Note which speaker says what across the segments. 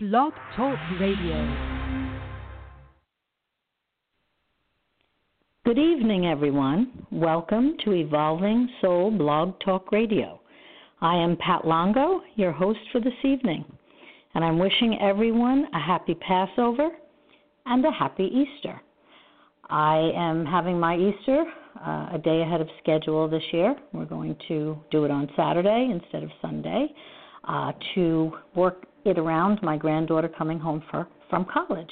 Speaker 1: Blog Talk Radio.
Speaker 2: Good evening, everyone. Welcome to Evolving Soul Blog Talk Radio. I am Pat Longo, your host for this evening, and I'm wishing everyone a happy Passover and a happy Easter. I am having my Easter uh, a day ahead of schedule this year. We're going to do it on Saturday instead of Sunday uh, to work it around my granddaughter coming home for, from college.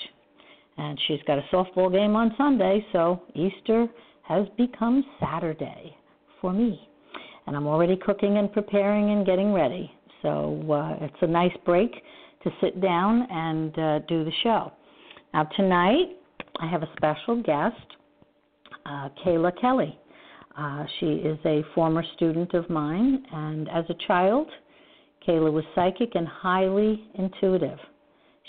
Speaker 2: And she's got a softball game on Sunday, so Easter has become Saturday for me. And I'm already cooking and preparing and getting ready. So uh, it's a nice break to sit down and uh, do the show. Now, tonight, I have a special guest, uh, Kayla Kelly. Uh, she is a former student of mine, and as a child, Kayla was psychic and highly intuitive.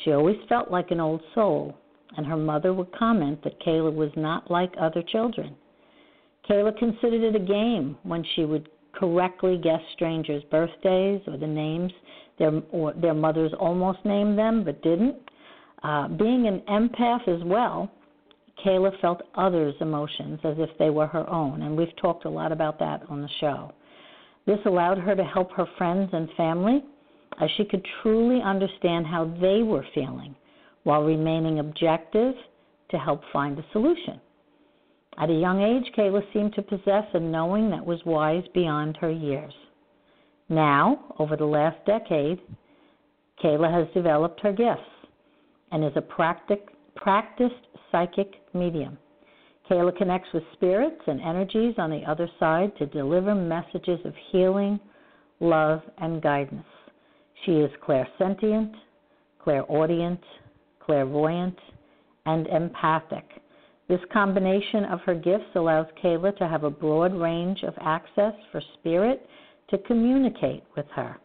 Speaker 2: She always felt like an old soul, and her mother would comment that Kayla was not like other children. Kayla considered it a game when she would correctly guess strangers' birthdays or the names their or their mothers almost named them but didn't. Uh, being an empath as well, Kayla felt others' emotions as if they were her own, and we've talked a lot about that on the show. This allowed her to help her friends and family as she could truly understand how they were feeling while remaining objective to help find a solution. At a young age, Kayla seemed to possess a knowing that was wise beyond her years. Now, over the last decade, Kayla has developed her gifts and is a practic, practiced psychic medium. Kayla connects with spirits and energies on the other side to deliver messages of healing, love, and guidance. She is clairsentient, clairaudient, clairvoyant, and empathic. This combination of her gifts allows Kayla to have a broad range of access for spirit to communicate with her.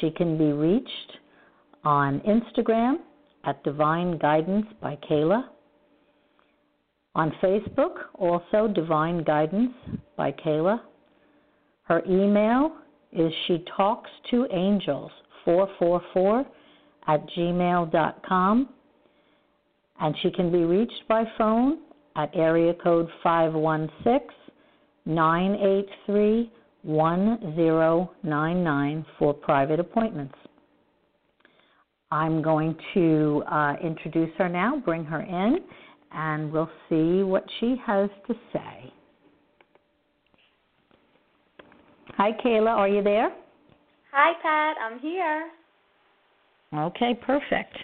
Speaker 2: She can be reached on Instagram at Divine Guidance by Kayla on Facebook, also Divine Guidance by Kayla. Her email is she talks to angels 444 at gmail.com and she can be reached by phone at area code 516 983 1099 for private appointments. I'm going to uh, introduce her now, bring her in, and we'll see what she has to say. Hi, Kayla, are you there?
Speaker 3: Hi, Pat, I'm here.
Speaker 2: Okay, perfect.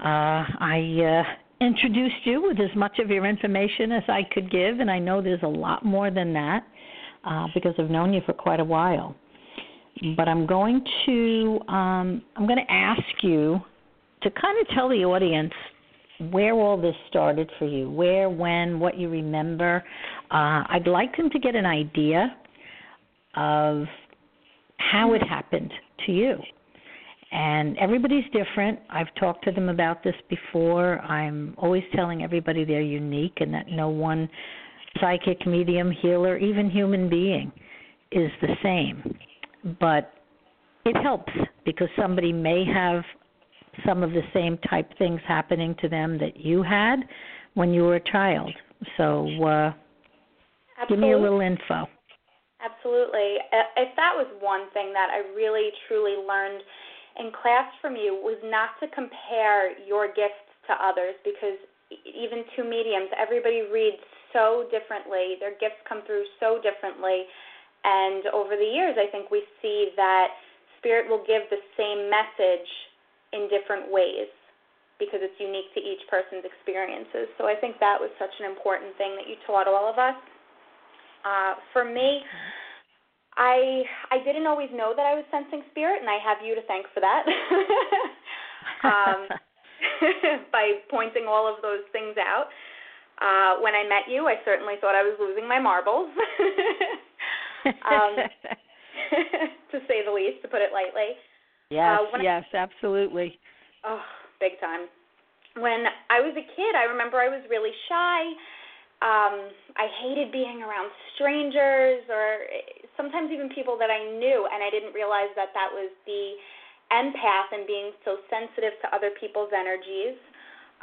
Speaker 2: Uh, I uh, introduced you with as much of your information as I could give, and I know there's a lot more than that uh, because I've known you for quite a while. But I'm going to um, I'm going to ask you to kind of tell the audience where all this started for you, where, when, what you remember. Uh, I'd like them to get an idea of how it happened to you. And everybody's different. I've talked to them about this before. I'm always telling everybody they're unique and that no one psychic, medium, healer, even human being is the same. But it helps because somebody may have some of the same type things happening to them that you had when you were a child. So, uh, give me a little info.
Speaker 3: Absolutely. If that was one thing that I really truly learned in class from you was not to compare your gifts to others because even two mediums, everybody reads so differently. Their gifts come through so differently. And over the years, I think we see that spirit will give the same message in different ways because it's unique to each person's experiences. So I think that was such an important thing that you taught all of us. Uh, for me, I I didn't always know that I was sensing spirit, and I have you to thank for that. um, by pointing all of those things out. Uh, when I met you, I certainly thought I was losing my marbles, um, to say the least, to put it lightly.
Speaker 2: Yes, uh, yes, I, absolutely.
Speaker 3: Oh, big time. When I was a kid, I remember I was really shy. Um, I hated being around strangers or sometimes even people that I knew, and I didn't realize that that was the empath and being so sensitive to other people's energies.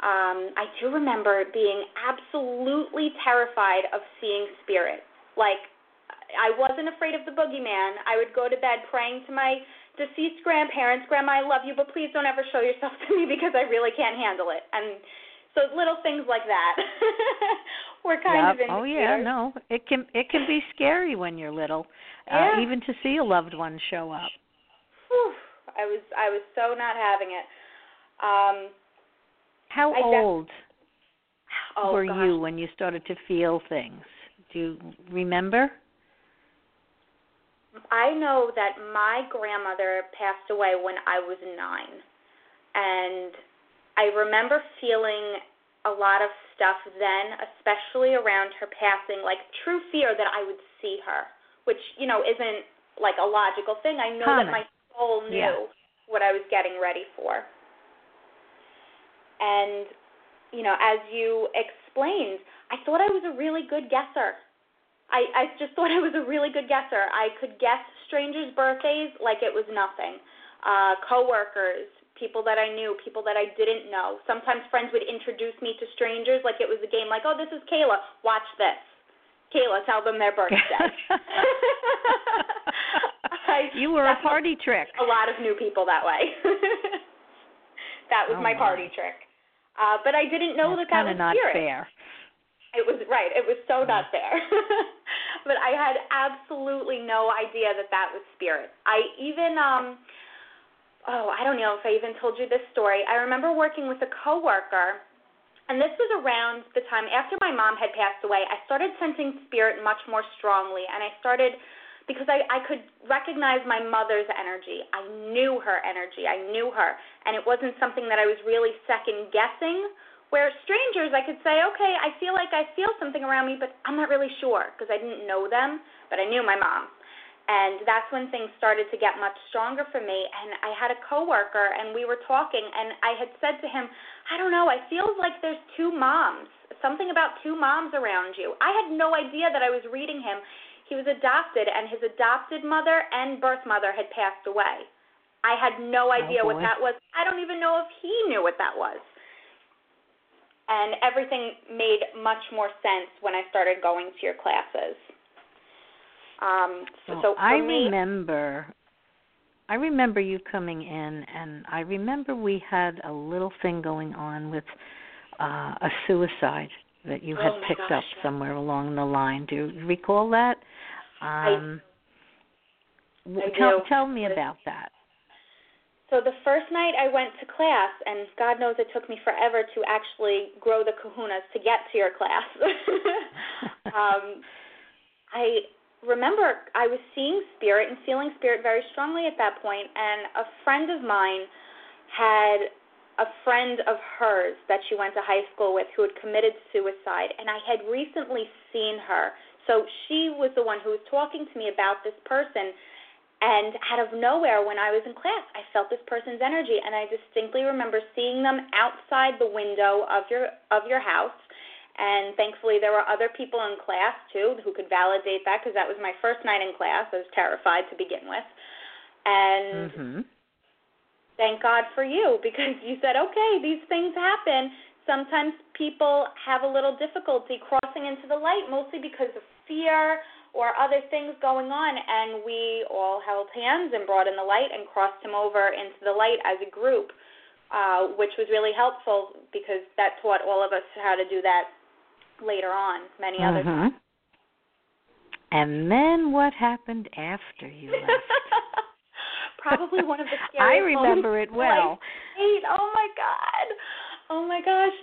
Speaker 3: Um, I do remember being absolutely terrified of seeing spirit. Like, I wasn't afraid of the boogeyman. I would go to bed praying to my deceased grandparents, Grandma, I love you, but please don't ever show yourself to me because I really can't handle it. And so little things like that were kind
Speaker 2: yep.
Speaker 3: of
Speaker 2: Oh yeah, no, it can it can be scary when you're little, uh,
Speaker 3: yeah.
Speaker 2: uh, even to see a loved one show up.
Speaker 3: Whew. I was I was so not having it. Um,
Speaker 2: How
Speaker 3: I
Speaker 2: old
Speaker 3: oh,
Speaker 2: were
Speaker 3: gosh.
Speaker 2: you when you started to feel things? Do you remember?
Speaker 3: I know that my grandmother passed away when I was nine. And I remember feeling a lot of stuff then, especially around her passing, like true fear that I would see her, which, you know, isn't like a logical thing. I know
Speaker 2: Common.
Speaker 3: that my soul knew
Speaker 2: Yeah.
Speaker 3: what I was getting ready for. And, you know, as you explained, I thought I was a really good guesser. I, I just thought I was a really good guesser. I could guess strangers' birthdays like it was nothing. Uh, coworkers, people that I knew, people that I didn't know. Sometimes friends would introduce me to strangers like it was a game, like, oh, this is Kayla, watch this. Kayla, tell them their birthday. I,
Speaker 2: you were a party trick.
Speaker 3: A lot of new people that way. that was
Speaker 2: Oh,
Speaker 3: my
Speaker 2: my.
Speaker 3: party trick. Uh, but I didn't know
Speaker 2: That's
Speaker 3: that that
Speaker 2: kind of
Speaker 3: was
Speaker 2: not fair.
Speaker 3: It was right. It was so
Speaker 2: Mm.
Speaker 3: not fair. but I had absolutely no idea that that was spirit. I even um oh, I don't know if I even told you this story. I remember working with a coworker and this was around the time after my mom had passed away. I started sensing spirit much more strongly and I started because I, I could recognize my mother's energy. I knew her energy. I knew her. And it wasn't something that I was really second guessing where strangers I could say, okay, I feel like I feel something around me, but I'm not really sure because I didn't know them, but I knew my mom. And that's when things started to get much stronger for me. And I had a coworker, and we were talking, and I had said to him, I don't know, I feel like there's two moms, something about two moms around you. I had no idea that I was reading him. He was adopted, and his adopted mother and birth mother had passed away. I had no oh, idea what
Speaker 2: boy.
Speaker 3: that was. I don't even know if he knew what that was and everything made much more sense when I started going to your classes. Um, so,
Speaker 2: Well,
Speaker 3: so
Speaker 2: I
Speaker 3: me,
Speaker 2: remember I remember you coming in and I remember we had a little thing going on with uh a suicide that you had
Speaker 3: Oh,
Speaker 2: picked
Speaker 3: gosh,
Speaker 2: up somewhere along the line. Do you recall that? Um w-
Speaker 3: I
Speaker 2: tell
Speaker 3: do.
Speaker 2: tell me about that.
Speaker 3: So the first night I went to class, and God knows it took me forever to actually grow the kahunas to get to your class. um, I remember I was seeing spirit and feeling spirit very strongly at that point, and a friend of mine had a friend of hers that she went to high school with who had committed suicide, and I had recently seen her. So she was the one who was talking to me about this person. And out of nowhere, when I was in class, I felt this person's energy, and I distinctly remember seeing them outside the window of your of your house. And thankfully, there were other people in class too who could validate that because that was my first night in class. I was terrified to begin with, and
Speaker 2: Mhm.
Speaker 3: thank God for you because you said, okay, these things happen. Sometimes people have a little difficulty crossing into the light, mostly because of fear or other things going on, and we all held hands and brought in the light and crossed him over into the light as a group, uh, which was really helpful because that taught all of us how to do that later on, many other times.
Speaker 2: And then what happened after you left?
Speaker 3: Probably one of the scariest
Speaker 2: I remember it
Speaker 3: of my life.
Speaker 2: well.
Speaker 3: Eight. Oh my god. Oh my gosh.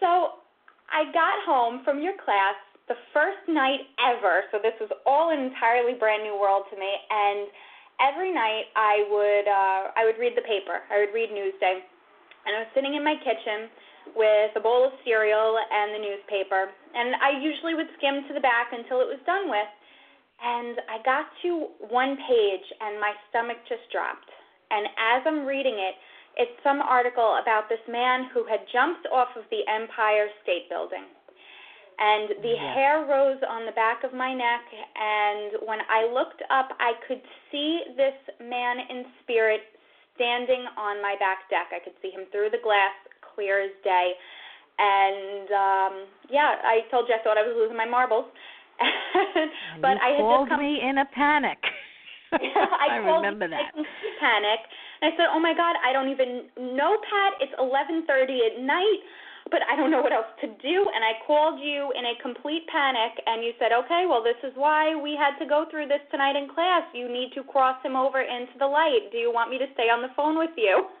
Speaker 3: So I got home from your class the first night ever. So this was all an entirely brand new world to me. And every night I would uh, I would read the paper. I would read Newsday. And I was sitting in my kitchen with a bowl of cereal and the newspaper. And I usually would skim to the back until it was done with. And I got to one page and my stomach just dropped. And as I'm reading it, it's some article about this man who had jumped off of the Empire State Building. And the
Speaker 2: Yes.
Speaker 3: hair rose on the back of my neck. And when I looked up, I could see this man in spirit standing on my back deck. I could see him through the glass, clear as day. And um yeah, I told you I thought I was losing my marbles. but
Speaker 2: you
Speaker 3: I had
Speaker 2: called
Speaker 3: just come
Speaker 2: me in a panic.
Speaker 3: I,
Speaker 2: I remember that.
Speaker 3: panic. And I said, "Oh my God, I don't even know, Pat. It's 11:30 at night, but I don't know what else to do." And I called you in a complete panic, and you said, "Okay, well, this is why we had to go through this tonight in class. You need to cross him over into the light. Do you want me to stay on the phone with you?"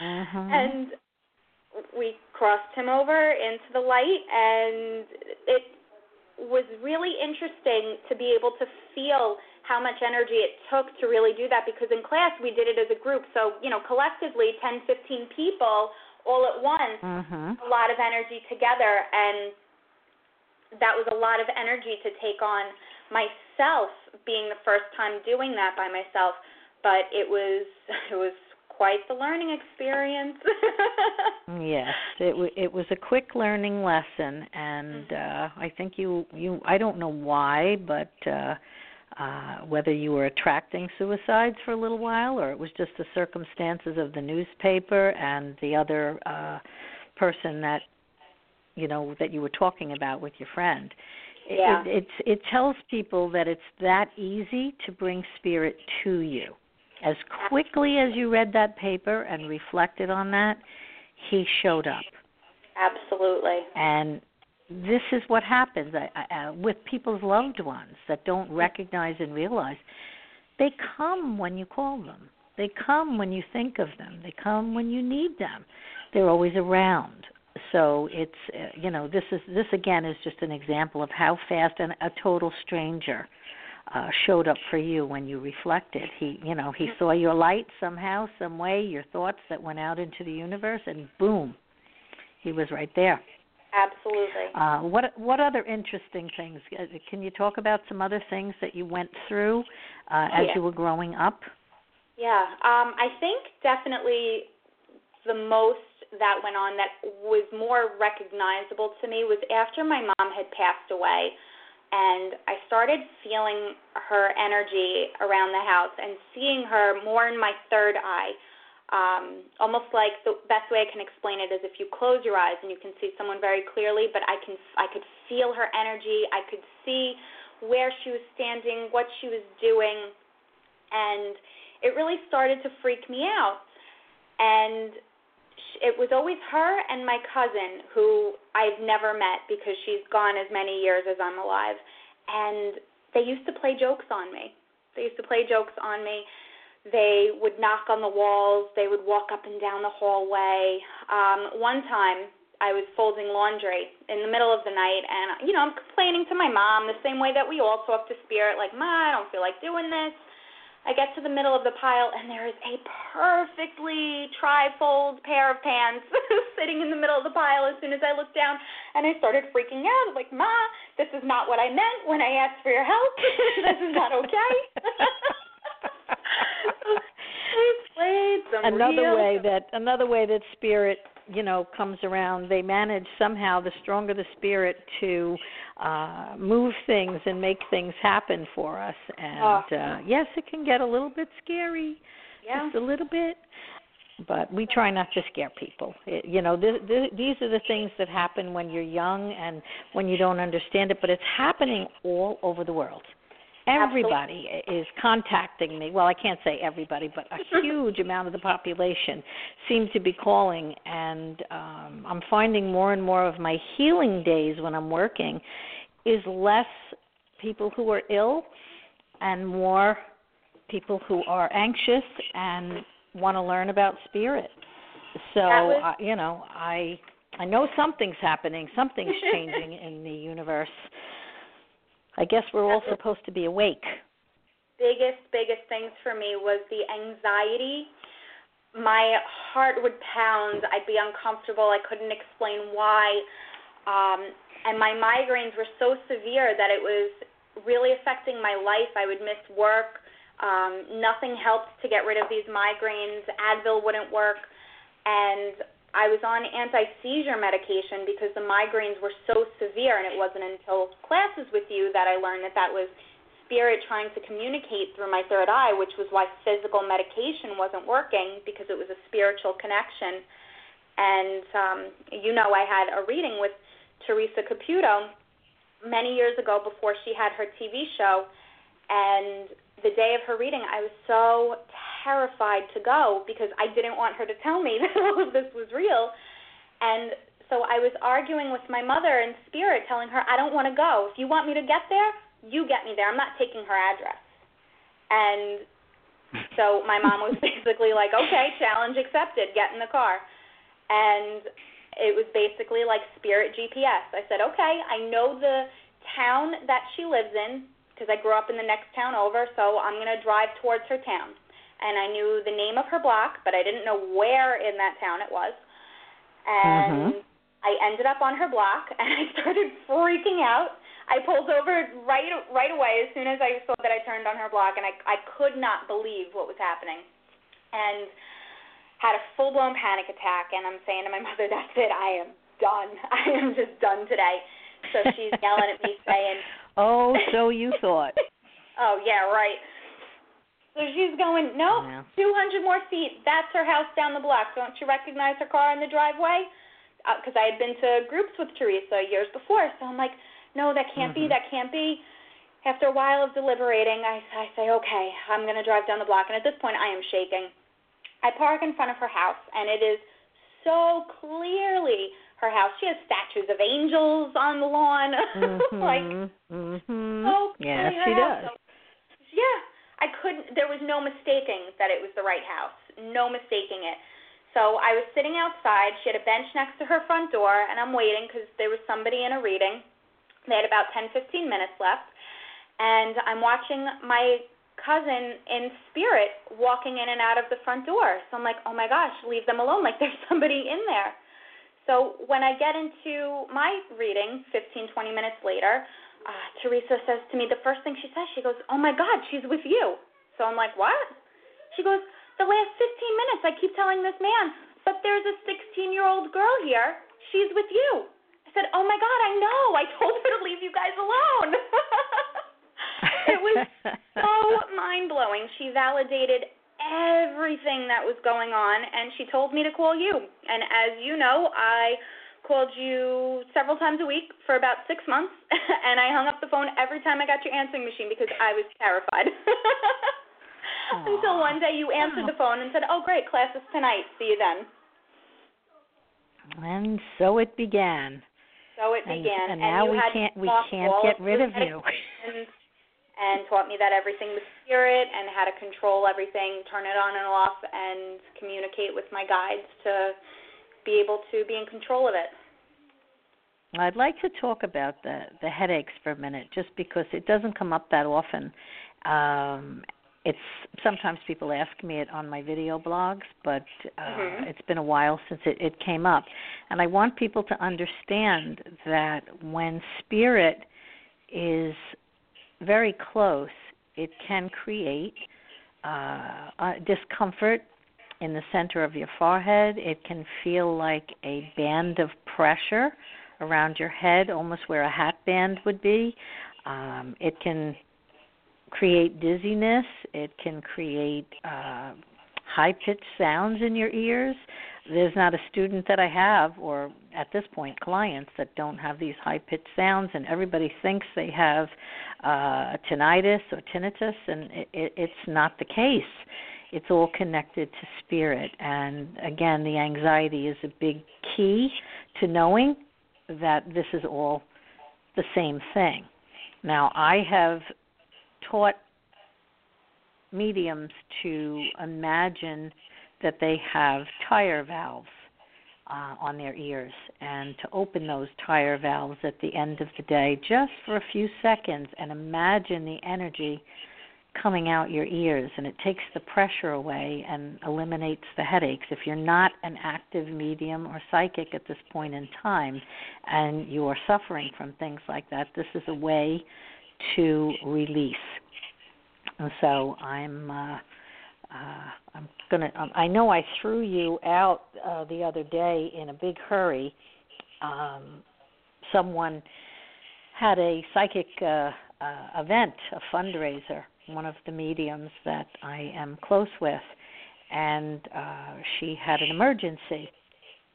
Speaker 2: Mhm.
Speaker 3: And we crossed him over into the light, and it was really interesting to be able to feel how much energy it took to really do that because in class we did it as a group. So, you know, collectively 10, 15 people all at once,
Speaker 2: Mhm.
Speaker 3: a lot of energy together and that was a lot of energy to take on myself being the first time doing that by myself, but it was it was quite the learning experience.
Speaker 2: Yes, it w- it was a quick learning lesson, and uh, I think you you I don't know why, but uh, uh, whether you were attracting suicides for a little while, or it was just the circumstances of the newspaper and the other uh, person that you know that you were talking about with your friend. It-
Speaker 3: Yeah.
Speaker 2: It, it's it tells people that it's that easy to bring spirit to you. As quickly as you read that paper and reflected on that, he showed up.
Speaker 3: Absolutely.
Speaker 2: And this is what happens I, I, uh, with people's loved ones that don't recognize and realize. They come when you call them. They come when you think of them. They come when you need them. They're always around. So it's uh, you know this is this again is just an example of how fast an, a total stranger uh, showed up for you when you reflected. He you know he saw your light somehow, some way, your thoughts that went out into the universe, and boom, he was right there.
Speaker 3: Absolutely.
Speaker 2: Uh, what what other interesting things? Uh, Can you talk about some other things that you went through uh, as
Speaker 3: Yeah.
Speaker 2: you were growing up?
Speaker 3: Yeah, um, I think definitely the most that went on that was more recognizable to me was after my mom had passed away, and I started feeling her energy around the house and seeing her more in my third eye. Um, almost like the best way I can explain it is if you close your eyes and you can see someone very clearly, but I can I could feel her energy. I could see where she was standing, what she was doing, and it really started to freak me out. And it was always her and my cousin who I've never met because she's gone as many years as I'm alive. And they used to play jokes on me. They used to play jokes on me. They would knock on the walls. They would walk up and down the hallway. Um, one time, I was folding laundry in the middle of the night, and you know, I'm complaining to my mom the same way that we all talk to spirit, like, "Ma, I don't feel like doing this." I get to the middle of the pile, and there is a perfectly trifold pair of pants sitting in the middle of the pile. As soon as I looked down, and I started freaking out, like, "Ma, this is not what I meant when I asked for your help. this is not okay." Played some
Speaker 2: another
Speaker 3: real-
Speaker 2: way that another way that spirit you know comes around they manage somehow the stronger the spirit to uh move things and make things happen for us and
Speaker 3: Oh.
Speaker 2: uh yes it can get a little bit scary
Speaker 3: Yeah.
Speaker 2: just a little bit but we try not to scare people it, you know th- th- these are the things that happen when you're young and when you don't understand it but it's happening all over the world everybody is contacting me well i can't say everybody but a huge amount of the population seem to be calling and um i'm finding more and more of my healing days when i'm working is less people who are ill and more people who are anxious and want to learn about spirit. So,
Speaker 3: was-
Speaker 2: uh, you know, I I know something's happening, something's changing in the universe. I guess we're all supposed to be awake.
Speaker 3: biggest biggest things for me was the anxiety. My heart would pound. I'd be uncomfortable. I couldn't explain why. Um and my migraines were so severe that it was really affecting my life. I would miss work. Um nothing helped to get rid of these migraines. Advil wouldn't work. And I was on anti seizure medication because the migraines were so severe, and it wasn't until classes with you that I learned that that was spirit trying to communicate through my third eye, which was why physical medication wasn't working because it was a spiritual connection. And um, you know, I had a reading with Theresa Caputo many years ago before she had her TV show, and the day of her reading, I was so terrified to go because I didn't want her to tell me that all of this was real. And so I was arguing with my mother in spirit, telling her, I don't want to go. If you want me to get there, you get me there. I'm not taking her address. And so my mom was basically like, okay, challenge accepted, get in the car. And it was basically like spirit GPS. I said, okay, I know the town that she lives in because I grew up in the next town over, so I'm going to drive towards her town. And I knew the name of her block, but I didn't know where in that town it was. And mm-hmm. I ended up on her block, and I started freaking out. I pulled over right right away as soon as I saw that I turned on her block, and I I could not believe what was happening, and had a full blown panic attack. And I'm saying to my mother, "That's it. I am done. I am just done today." So she's yelling at me, saying,
Speaker 2: Oh, so you thought.
Speaker 3: oh, yeah, right. So she's going, nope, yeah. 200 more feet. That's her house down the block. Don't you recognize her car in the driveway? Because uh, I had been to groups with Theresa years before. So I'm like, no, that can't
Speaker 2: mm-hmm.
Speaker 3: be. That can't be. After a while of deliberating, I, I say, okay, I'm going to drive down the block. And at this point, I am shaking. I park in front of her house, and it is so clearly her house. She has statues of angels on the lawn.
Speaker 2: Mm-hmm,
Speaker 3: like
Speaker 2: mm-hmm.
Speaker 3: oh
Speaker 2: yeah, she does.
Speaker 3: yeah, I couldn't. There was no mistaking that it was the right house. No mistaking it. So I was sitting outside. She had a bench next to her front door, and I'm waiting because there was somebody in a reading. They had about 10, 15 minutes left, and I'm watching my cousin in spirit walking in and out of the front door. So I'm like, oh my gosh, leave them alone. Like there's somebody in there. So when I get into my reading, 15, 20 minutes later, uh, Theresa says to me, the first thing she says, she goes, Oh my God, she's with you. So I'm like, What? She goes, The last 15 minutes, I keep telling this man, but there's a 16 year old girl here. She's with you. I said, Oh my God, I know. I told her to leave you guys alone. it was so mind blowing. She validated everything that was going on, and she told me to call you. And as you know, I called you several times a week for about six months, and I hung up the phone every time I got your answering machine because I was terrified. Until one day you answered the phone and said, "Oh, great, class is tonight. See you then."
Speaker 2: And so it began.
Speaker 3: So it
Speaker 2: and,
Speaker 3: began,
Speaker 2: and now we can't we can't get rid of you.
Speaker 3: and taught me that everything was spirit and how to control everything, turn it on and off, and communicate with my guides to be able to be in control of it.
Speaker 2: I'd like to talk about the the headaches for a minute, just because it doesn't come up that often. Um, it's sometimes people ask me it on my video blogs, but uh,
Speaker 3: mm-hmm.
Speaker 2: it's been a while since it, it came up, and I want people to understand that when spirit is very close, it can create uh, uh, discomfort in the center of your forehead. It can feel like a band of pressure around your head, almost where a hat band would be. Um, it can create dizziness. It can create uh, high pitched sounds in your ears there's not a student that I have, or at this point, clients that don't have these high pitched sounds, and everybody thinks they have uh, tinnitus or tinnitus, and it, it, it's not the case. It's all connected to spirit, and again, the anxiety is a big key to knowing that this is all the same thing. Now, I have taught mediums to imagine that they have tire valves uh, on their ears and to open those tire valves at the end of the day just for a few seconds and imagine the energy coming out your ears and it takes the pressure away and eliminates the headaches if you're not an active medium or psychic at this point in time and you are suffering from things like that this is a way to release and so i'm uh uh, I'm gonna. Um, I know I threw you out uh, the other day in a big hurry. Um, someone had a psychic uh, a event, a fundraiser. One of the mediums that I am close with, and uh, she had an emergency,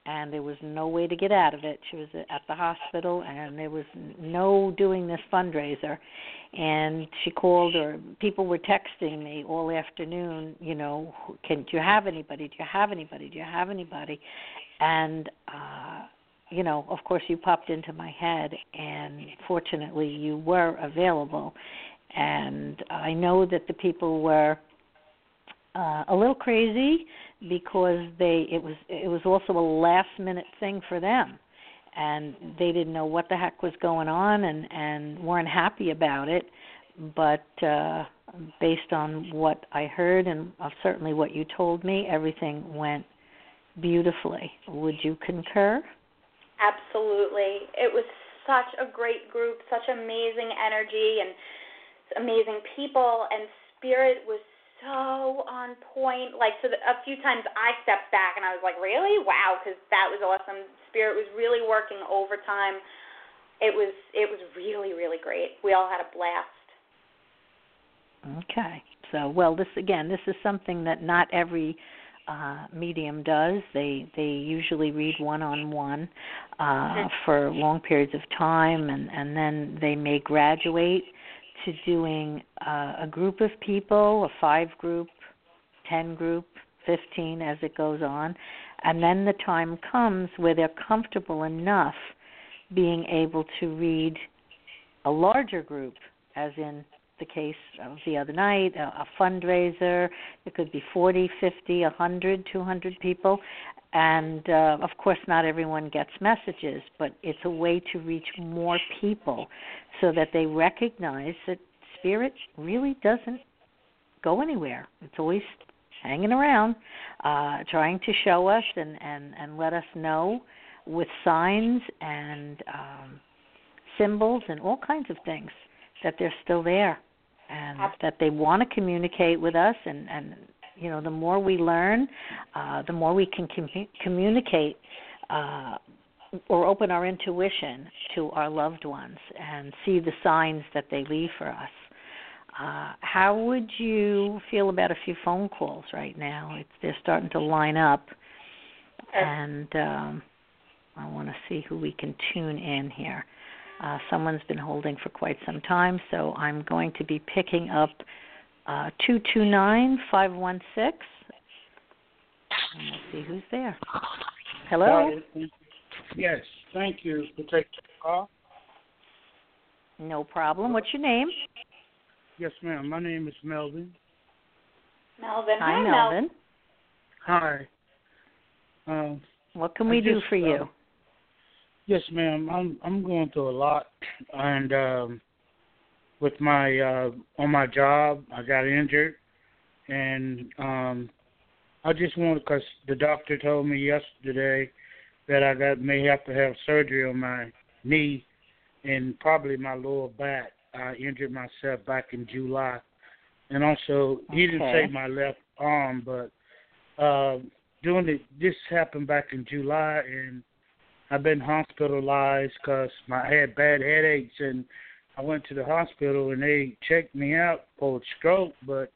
Speaker 2: and there was no way to get out of it. She was at the hospital, and there was no doing this fundraiser. And she called, or people were texting me all afternoon. You know, can do you have anybody? Do you have anybody? Do you have anybody? And uh, you know, of course, you popped into my head, and fortunately, you were available. And I know that the people were uh, a little crazy because they it was it was also a last minute thing for them. And they didn't know what the heck was going on and and weren't happy about it. But uh based on what I heard and certainly what you told me everything went beautifully. Would you concur
Speaker 3: absolutely it was such a great group such amazing energy and amazing people and spirit was so on point. Like, so the, a few times I stepped back and I was like, really? Wow, because that was awesome. Spirit was really working overtime. It was it was really really great. We all had a blast.
Speaker 2: Okay. So, well, this again, this is something that not every uh, medium does. They they usually read one on one for long periods of time, and and then they may graduate to doing uh, a group of people, a five group, ten group, fifteen as it goes on, and then the time comes where they're comfortable enough being able to read a larger group, as in the case of the other night, a, a fundraiser. It could be 40, 50, 100, 200 people. And uh, of course, not everyone gets messages, but it's a way to reach more people so that they recognize that spirit really doesn't go anywhere. It's always hanging around, uh, trying to show us and, and, and let us know with signs and um, symbols and all kinds of things that they're still there and that they want to communicate with us and, and you know the more we learn uh, the more we can com- communicate uh, or open our intuition to our loved ones and see the signs that they leave for us uh, how would you feel about a few phone calls right now? It's, they're starting to line up, and um, I want to see who we can tune in here. Uh, someone's been holding for quite some time, so I'm going to be picking up uh, 229 516. Let's see who's there. Hello?
Speaker 4: Yes, thank you for taking the call.
Speaker 2: No problem. What's your name?
Speaker 4: Yes, ma'am. My name is Melvin.
Speaker 3: Melvin.
Speaker 2: Hi,
Speaker 3: Hi
Speaker 2: Melvin.
Speaker 4: Hi. Um,
Speaker 2: what can we
Speaker 4: I
Speaker 2: do
Speaker 4: just,
Speaker 2: for you?
Speaker 4: Yes, ma'am. I'm I'm going through a lot, and um, with my uh, on my job, I got injured, and um, I just want because the doctor told me yesterday that I got may have to have surgery on my knee and probably my lower back. I injured myself back in July, and also he didn't say my left arm, but uh, doing it. This happened back in July, and I've been hospitalized because I had bad headaches, and I went to the hospital and they checked me out for a stroke, but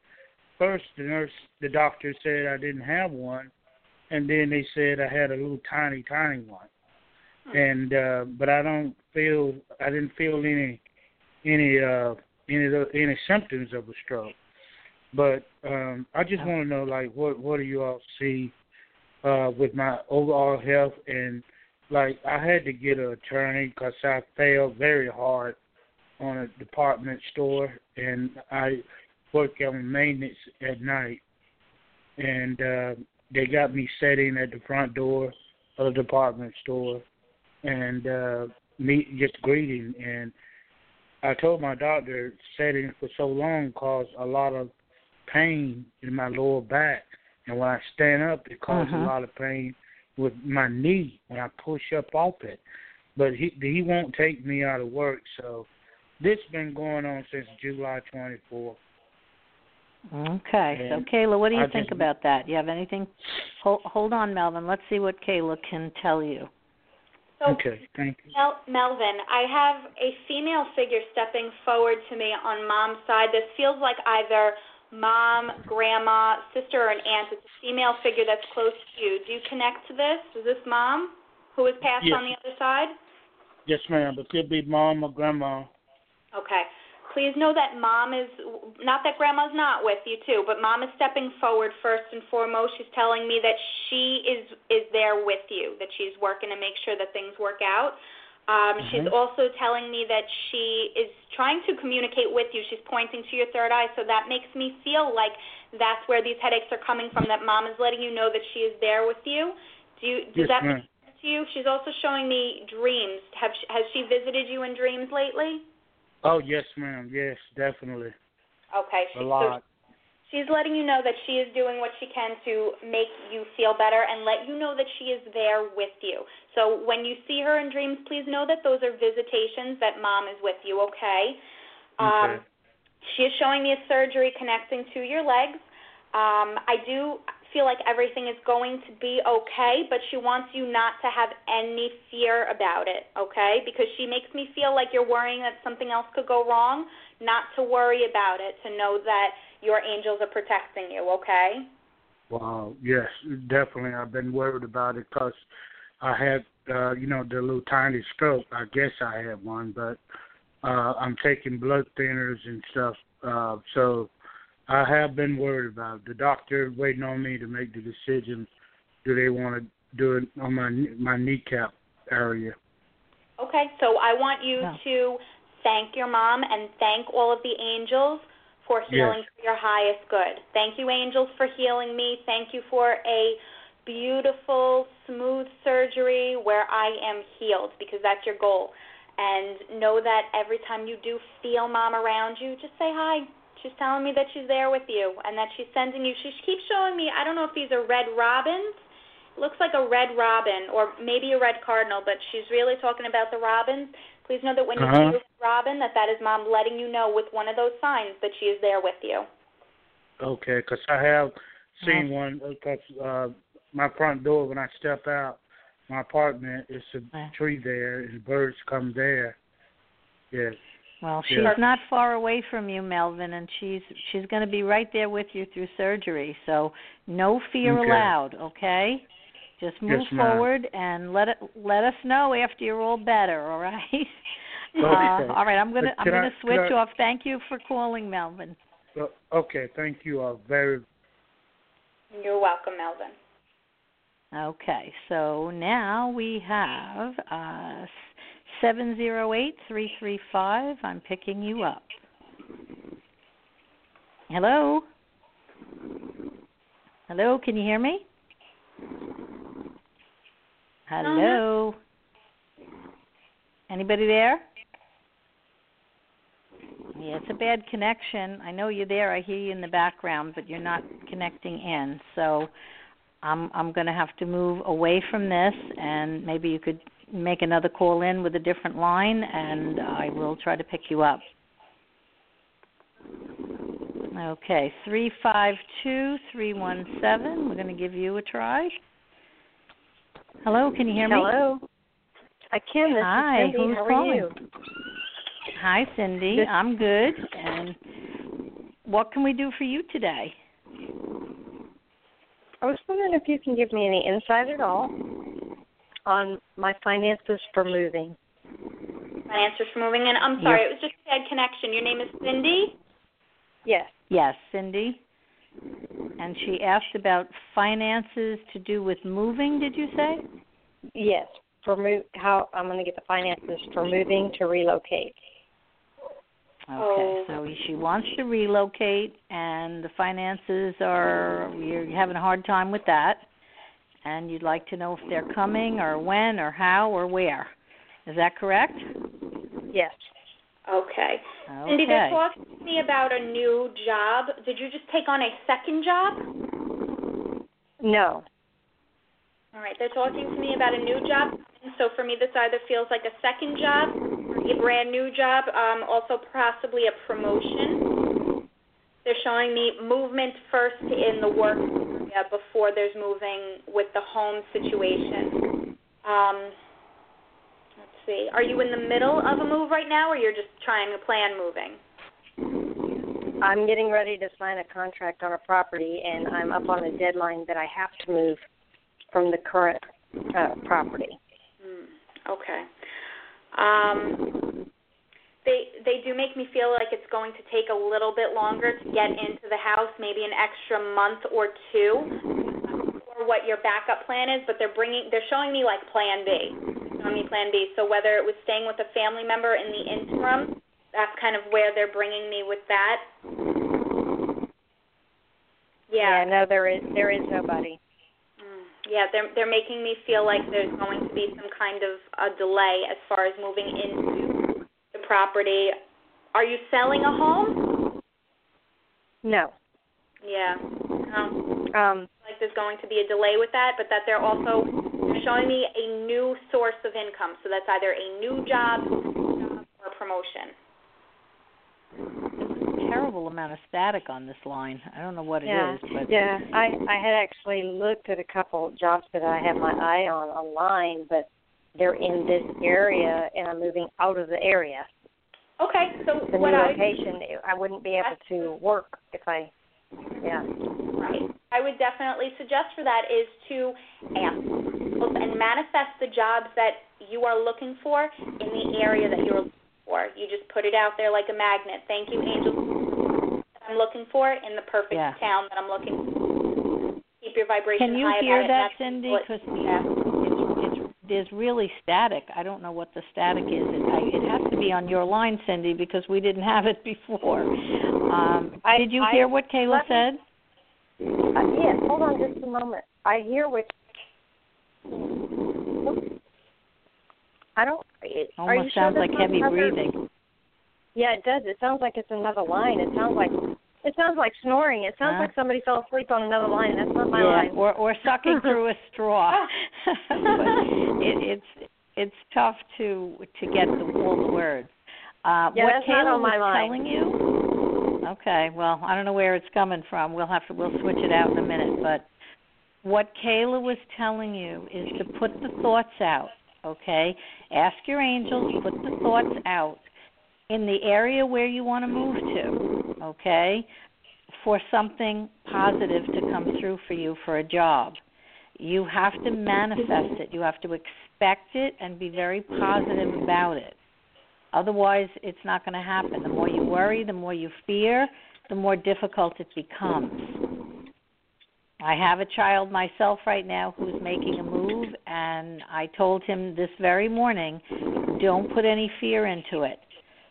Speaker 4: first the nurse, the doctor said I didn't have one, and then they said I had a little tiny, tiny one, and uh, but I don't feel, I didn't feel any any uh any any symptoms of a stroke. But um I just want to know like what what do you all see uh with my overall health and like I had to get an attorney because I failed very hard on a department store and I work on maintenance at night. And uh they got me sitting at the front door of the department store and uh me just greeting. And I told my doctor sitting for so long caused a lot of pain in my lower back, and when I stand up, it causes
Speaker 2: uh-huh.
Speaker 4: a lot of pain with my knee when I push up off it. But he he won't take me out of work, so this has been going on since July 24th.
Speaker 2: Okay, so Kayla, what do you
Speaker 4: I
Speaker 2: think
Speaker 4: just,
Speaker 2: about that? Do You have anything? Hold, hold on, Melvin. Let's see what Kayla can tell you.
Speaker 3: So,
Speaker 4: okay, thank you.
Speaker 3: Mel- Melvin, I have a female figure stepping forward to me on mom's side. This feels like either mom, grandma, sister, or an aunt. It's a female figure that's close to you. Do you connect to this? Is this mom who was passed
Speaker 4: Yes.
Speaker 3: on the other side?
Speaker 4: Yes, ma'am. It could be mom or grandma.
Speaker 3: Okay. Please know that mom is not that grandma's not with you too, but mom is stepping forward first and foremost. She's telling me that she is is there with you, that she's working to make sure that things work out. Um, She's
Speaker 4: Mhm.
Speaker 3: also telling me that she is trying to communicate with you. She's pointing to your third eye, so that makes me feel like that's where these headaches are coming from. That mom is letting you know that she is there with you. Do you does
Speaker 4: Yes,
Speaker 3: that
Speaker 4: ma'am.
Speaker 3: make sense to you? She's also showing me dreams. Have she, has she visited you in dreams lately?
Speaker 4: Oh, yes, ma'am. Yes, definitely.
Speaker 3: Okay.
Speaker 4: A lot.
Speaker 3: So she's letting you know that she is doing what she can to make you feel better and let you know that she is there with you. So when you see her in dreams, please know that those are visitations that mom is with you, okay? Um,
Speaker 4: Okay.
Speaker 3: she is showing me a surgery connecting to your legs. Um, I do feel like everything is going to be okay, but she wants you not to have any fear about it, okay? Because she makes me feel like you're worrying that something else could go wrong. Not to worry about it, to know that your angels are protecting you, okay?
Speaker 4: Wow. Yes, definitely. I've been worried about it because I had, uh, you know, the little tiny stroke. I guess I had one, but uh, I'm taking blood thinners and stuff. Uh, so I have been worried about it. The doctor waiting on me to make the decision. Do they want to do it on my my kneecap area?
Speaker 3: Okay, so I want you
Speaker 2: Yeah.
Speaker 3: to thank your mom and thank all of the angels for healing
Speaker 4: Yes.
Speaker 3: for your highest good. Thank you, angels, for healing me. Thank you for a beautiful, smooth surgery where I am healed because that's your goal. And know that every time you do feel mom around you, just say hi. She's telling me that she's there with you and that she's sending you. She keeps showing me, I don't know if these are red robins. It looks like a red robin or maybe a red cardinal, but she's really talking about the robins. Please know that when you
Speaker 4: Uh-huh.
Speaker 3: see a robin, that that is mom letting you know with one of those signs that she is there with you.
Speaker 4: Okay, because I have seen one. Because uh, my front door, when I step out, my apartment, it's a
Speaker 2: Yeah.
Speaker 4: tree there, and birds come there. Yes.
Speaker 2: Well, she's
Speaker 4: Yeah.
Speaker 2: not far away from you, Melvin, and she's she's going to be right there with you through surgery. So no fear
Speaker 4: Okay.
Speaker 2: allowed, okay? Just move
Speaker 4: Yes,
Speaker 2: forward and let it let us know after you're all better, all right?
Speaker 4: Okay.
Speaker 2: Uh, all right, I'm gonna I'm gonna
Speaker 4: can
Speaker 2: switch
Speaker 4: I-
Speaker 2: off. Thank you for calling, Melvin.
Speaker 4: Okay, thank you all very.
Speaker 3: You're welcome, Melvin.
Speaker 2: Okay, so now we have uh seven zero eight three three five. I'm picking you up. Hello. Hello, can you hear me? Hello. Anybody there? Yeah, it's a bad connection. I know you're there. I hear you in the background, but you're not connecting in. So I'm I'm going to have to move away from this, and maybe you could make another call in with a different line, and I will try to pick you up. Okay, three five two three one seven. We're going to give you a try. Hello, can you hear me?
Speaker 5: Hello. I can. This
Speaker 2: Hi,
Speaker 5: is Cindy.
Speaker 2: who's
Speaker 5: How are
Speaker 2: calling?
Speaker 5: you?
Speaker 2: Hi, Cindy.
Speaker 5: This-
Speaker 2: I'm good. And what can we do for you today?
Speaker 5: I was wondering if you can give me any insight at all on my finances for moving.
Speaker 3: Finances for moving in. I'm sorry,
Speaker 2: Yep.
Speaker 3: it was just a bad connection. Your name is Cindy?
Speaker 5: Yes.
Speaker 2: Yes, Cindy. And she asked about finances to do with moving, did you say?
Speaker 5: Yes. For move, how I'm going to get the finances for moving to relocate.
Speaker 2: Okay, so she wants to relocate, and the finances are you're having a hard time with that, and you'd like to know if they're coming, or when, or how, or where. Is that correct?
Speaker 5: Yes.
Speaker 3: Okay. Cindy, they're talking to me about a new job. Did you just take on a second job?
Speaker 5: No.
Speaker 3: All right, they're talking to me about a new job. And so for me, this either feels like a second job, a brand new job, um, also possibly a promotion. They're showing me movement first in the work area before there's moving with the home situation. Um, see. Are you in the middle of a move right now, or you're just trying to plan moving?
Speaker 5: I'm getting ready to sign a contract on a property, and I'm up on a deadline that I have to move from the current uh, property.
Speaker 3: Hmm. Okay. Um, they they do make me feel like it's going to take a little bit longer to get into the house, maybe an extra month or two, or what your backup plan is. But they're bringing they're showing me like Plan B, me Plan B. So whether it was staying with a family member in the interim that's kind of where they're bringing me with that.
Speaker 5: Yeah. yeah no, there is there is nobody.
Speaker 3: Mm, yeah, they're they're making me feel like there's going to be some kind of a delay as far as moving into the property. Are you selling a home?
Speaker 5: No.
Speaker 3: Yeah.
Speaker 5: Um, um
Speaker 3: like there's going to be a delay with that, but that they're also showing me a new source of income. So that's either a new job, job or promotion A
Speaker 2: terrible amount of static on this line. I don't know what it
Speaker 5: yeah.
Speaker 2: is, but
Speaker 5: yeah, I I had actually looked at a couple jobs that I have my eye on online, but they're in this area, and I'm moving out of the area.
Speaker 3: Okay, so
Speaker 5: the
Speaker 3: what
Speaker 5: new
Speaker 3: I,
Speaker 5: location, I wouldn't be able to work if I, yeah.
Speaker 3: Right. I would definitely suggest for that is to ask and manifest the jobs that you are looking for in the area that you're looking for. You just put it out there like a magnet. Thank you, Angel. I'm looking for in the perfect
Speaker 2: yeah.
Speaker 3: town that I'm looking for. Keep your vibration
Speaker 2: Can you
Speaker 3: high
Speaker 2: hear
Speaker 3: that,
Speaker 2: Cindy? Because
Speaker 3: yeah.
Speaker 2: There's really static. I don't know what the static is. It, I, it has to be on your line, Cindy, because we didn't have it before. Um,
Speaker 5: I,
Speaker 2: did you
Speaker 5: I,
Speaker 2: hear what Kayla said?
Speaker 5: Uh, yes. Hold on just a moment. I hear what. I don't.
Speaker 2: Almost
Speaker 5: sure
Speaker 2: sounds like heavy
Speaker 5: another,
Speaker 2: breathing.
Speaker 5: Yeah, it does. It sounds like it's another line. It sounds like it sounds like snoring. It sounds
Speaker 2: huh?
Speaker 5: like somebody fell asleep on another line. That's not my
Speaker 2: yeah,
Speaker 5: line.
Speaker 2: or or sucking through a straw. but it, it's it's tough to to get the, all the words. Uh,
Speaker 5: yeah,
Speaker 2: what
Speaker 5: that's
Speaker 2: Kayla
Speaker 5: not on
Speaker 2: was
Speaker 5: line.
Speaker 2: telling you. Okay, well, I don't know where it's coming from. We'll have to we'll switch it out in a minute, but what Kayla was telling you is to put the thoughts out okay? Ask your angels, put the thoughts out in the area where you want to move to, okay? For something positive to come through for you for a job. You have to manifest it. You have to expect it and be very positive about it. Otherwise, it's not going to happen. The more you worry, the more you fear, the more difficult it becomes. I have a child myself right now who's making a move, and I told him this very morning don't put any fear into it.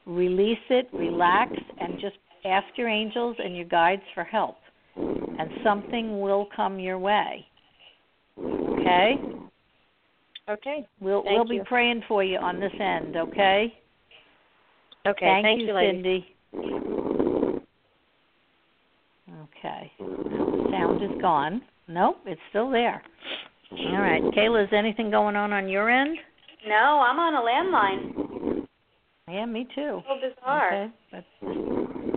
Speaker 2: Release it, relax, and just ask your angels and your guides for help, and something will come your way. Okay?
Speaker 5: Okay.
Speaker 2: We'll
Speaker 5: Thank
Speaker 2: we'll be
Speaker 5: you.
Speaker 2: praying for you on this end, okay?
Speaker 5: Okay.
Speaker 2: Thank,
Speaker 5: Thank
Speaker 2: you,
Speaker 5: you,
Speaker 2: Cindy. Okay. The sound is gone. Nope, it's still there. All right. Kayla, is anything going on on your end?
Speaker 3: No, I'm on a landline.
Speaker 2: Yeah, me too.
Speaker 3: So bizarre.
Speaker 2: Okay. But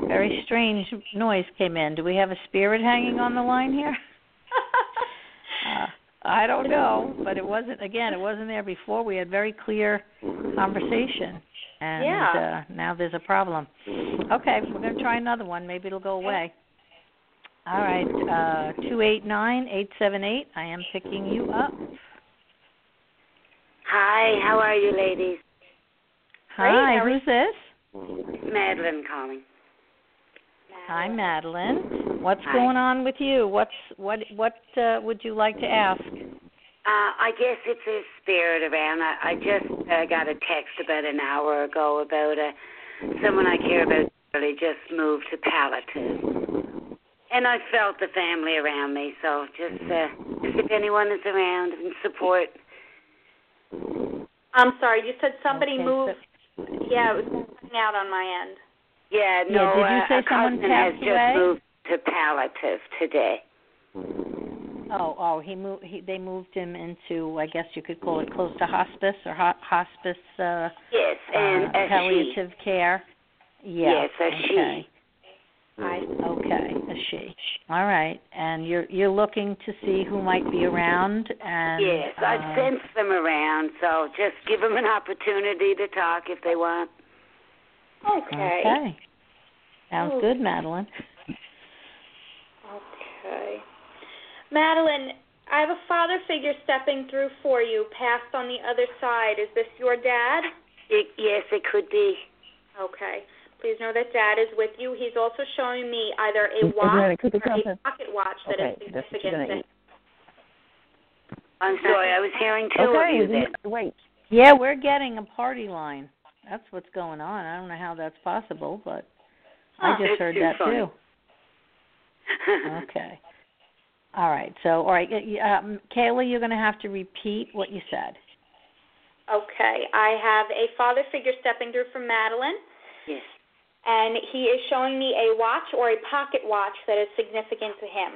Speaker 2: very strange noise came in. Do we have a spirit hanging on the line here? uh, I don't know, but it wasn't. Again, it wasn't there before. We had very clear conversation, and
Speaker 3: yeah.
Speaker 2: uh, now there's a problem. Okay, we're going to try another one. Maybe it'll go away. All right, uh, two eight nine eight seven eight. I am picking you up.
Speaker 6: Hi, how are you, ladies?
Speaker 2: Hi,
Speaker 3: Great,
Speaker 2: who's this?
Speaker 6: Madeline calling.
Speaker 2: Hi, Madeline. What's
Speaker 6: Hi.
Speaker 2: going on with you? What's what what uh, would you like to ask?
Speaker 6: Uh, I guess it's a spirit around. I, I just uh, got a text about an hour ago about uh, someone I care about really just moved to palliative. And I felt the family around me, so just uh, just if anyone is around and support.
Speaker 3: I'm sorry, you said somebody
Speaker 2: Okay,
Speaker 3: moved. Yeah, it was cutting out on my end.
Speaker 6: Yeah,
Speaker 2: Yeah,
Speaker 6: no,
Speaker 2: did you
Speaker 6: uh,
Speaker 2: say
Speaker 6: a
Speaker 2: someone
Speaker 6: cousin has
Speaker 2: passed
Speaker 6: just moved to Palliative today.
Speaker 2: Oh, oh, he moved. He, they moved him into, I guess you could call it close to hospice or ho- hospice uh,
Speaker 6: Yes, and
Speaker 2: uh,
Speaker 6: a she.
Speaker 2: palliative care. Yeah.
Speaker 6: Yes, a she.
Speaker 2: okay. I okay, a she. All right, and you're you're looking to see who might be around, and
Speaker 6: yes,
Speaker 2: uh,
Speaker 6: I've sent them around, so just give them an opportunity to talk if they want.
Speaker 3: Okay.
Speaker 2: Okay, sounds good, Madeline.
Speaker 3: Okay. Madeline, I have a father figure stepping through for you, passed on the other side. Is this your dad?
Speaker 6: It, yes, it could be.
Speaker 3: Okay. Please know that dad is with you. He's also showing me either a
Speaker 7: Is- is
Speaker 3: watch
Speaker 7: there any cookie
Speaker 3: or a pocket watch that is
Speaker 7: Okay, that's
Speaker 3: significant
Speaker 7: gonna
Speaker 3: to
Speaker 7: eat.
Speaker 6: I'm sorry, I was hearing two of
Speaker 7: Okay,
Speaker 6: you
Speaker 7: you-
Speaker 6: then.
Speaker 7: wait.
Speaker 2: Yeah, we're getting a party line. That's what's going on. I don't know how that's possible, but I just heard
Speaker 6: too
Speaker 2: that
Speaker 6: funny.
Speaker 2: too. Okay. All right. So, all right, y- y- um, Kayla, you're going to have to repeat what you said.
Speaker 3: Okay. I have a father figure stepping through from Madeline,
Speaker 6: yes.
Speaker 3: and he is showing me a watch or a pocket watch that is significant to him.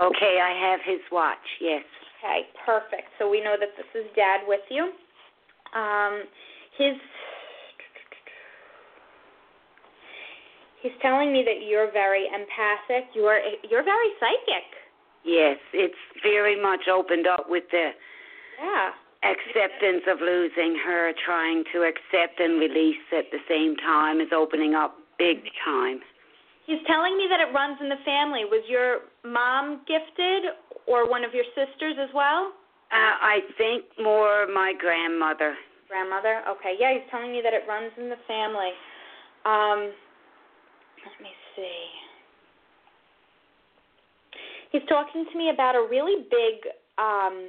Speaker 6: Okay, I have his watch. Yes.
Speaker 3: Okay, perfect. So we know that this is Dad with you. Um, his he's telling me that you're very empathic. You're you're very psychic.
Speaker 6: Yes, it's very much opened up with the
Speaker 3: Yeah.
Speaker 6: acceptance of losing her, trying to accept and release at the same time is opening up big time.
Speaker 3: He's telling me that it runs in the family. Was your mom gifted or one of your sisters as well?
Speaker 6: Uh, I think more my grandmother.
Speaker 3: Grandmother? Okay. Yeah, he's telling me that it runs in the family. Um let me see. He's talking to me about a really big um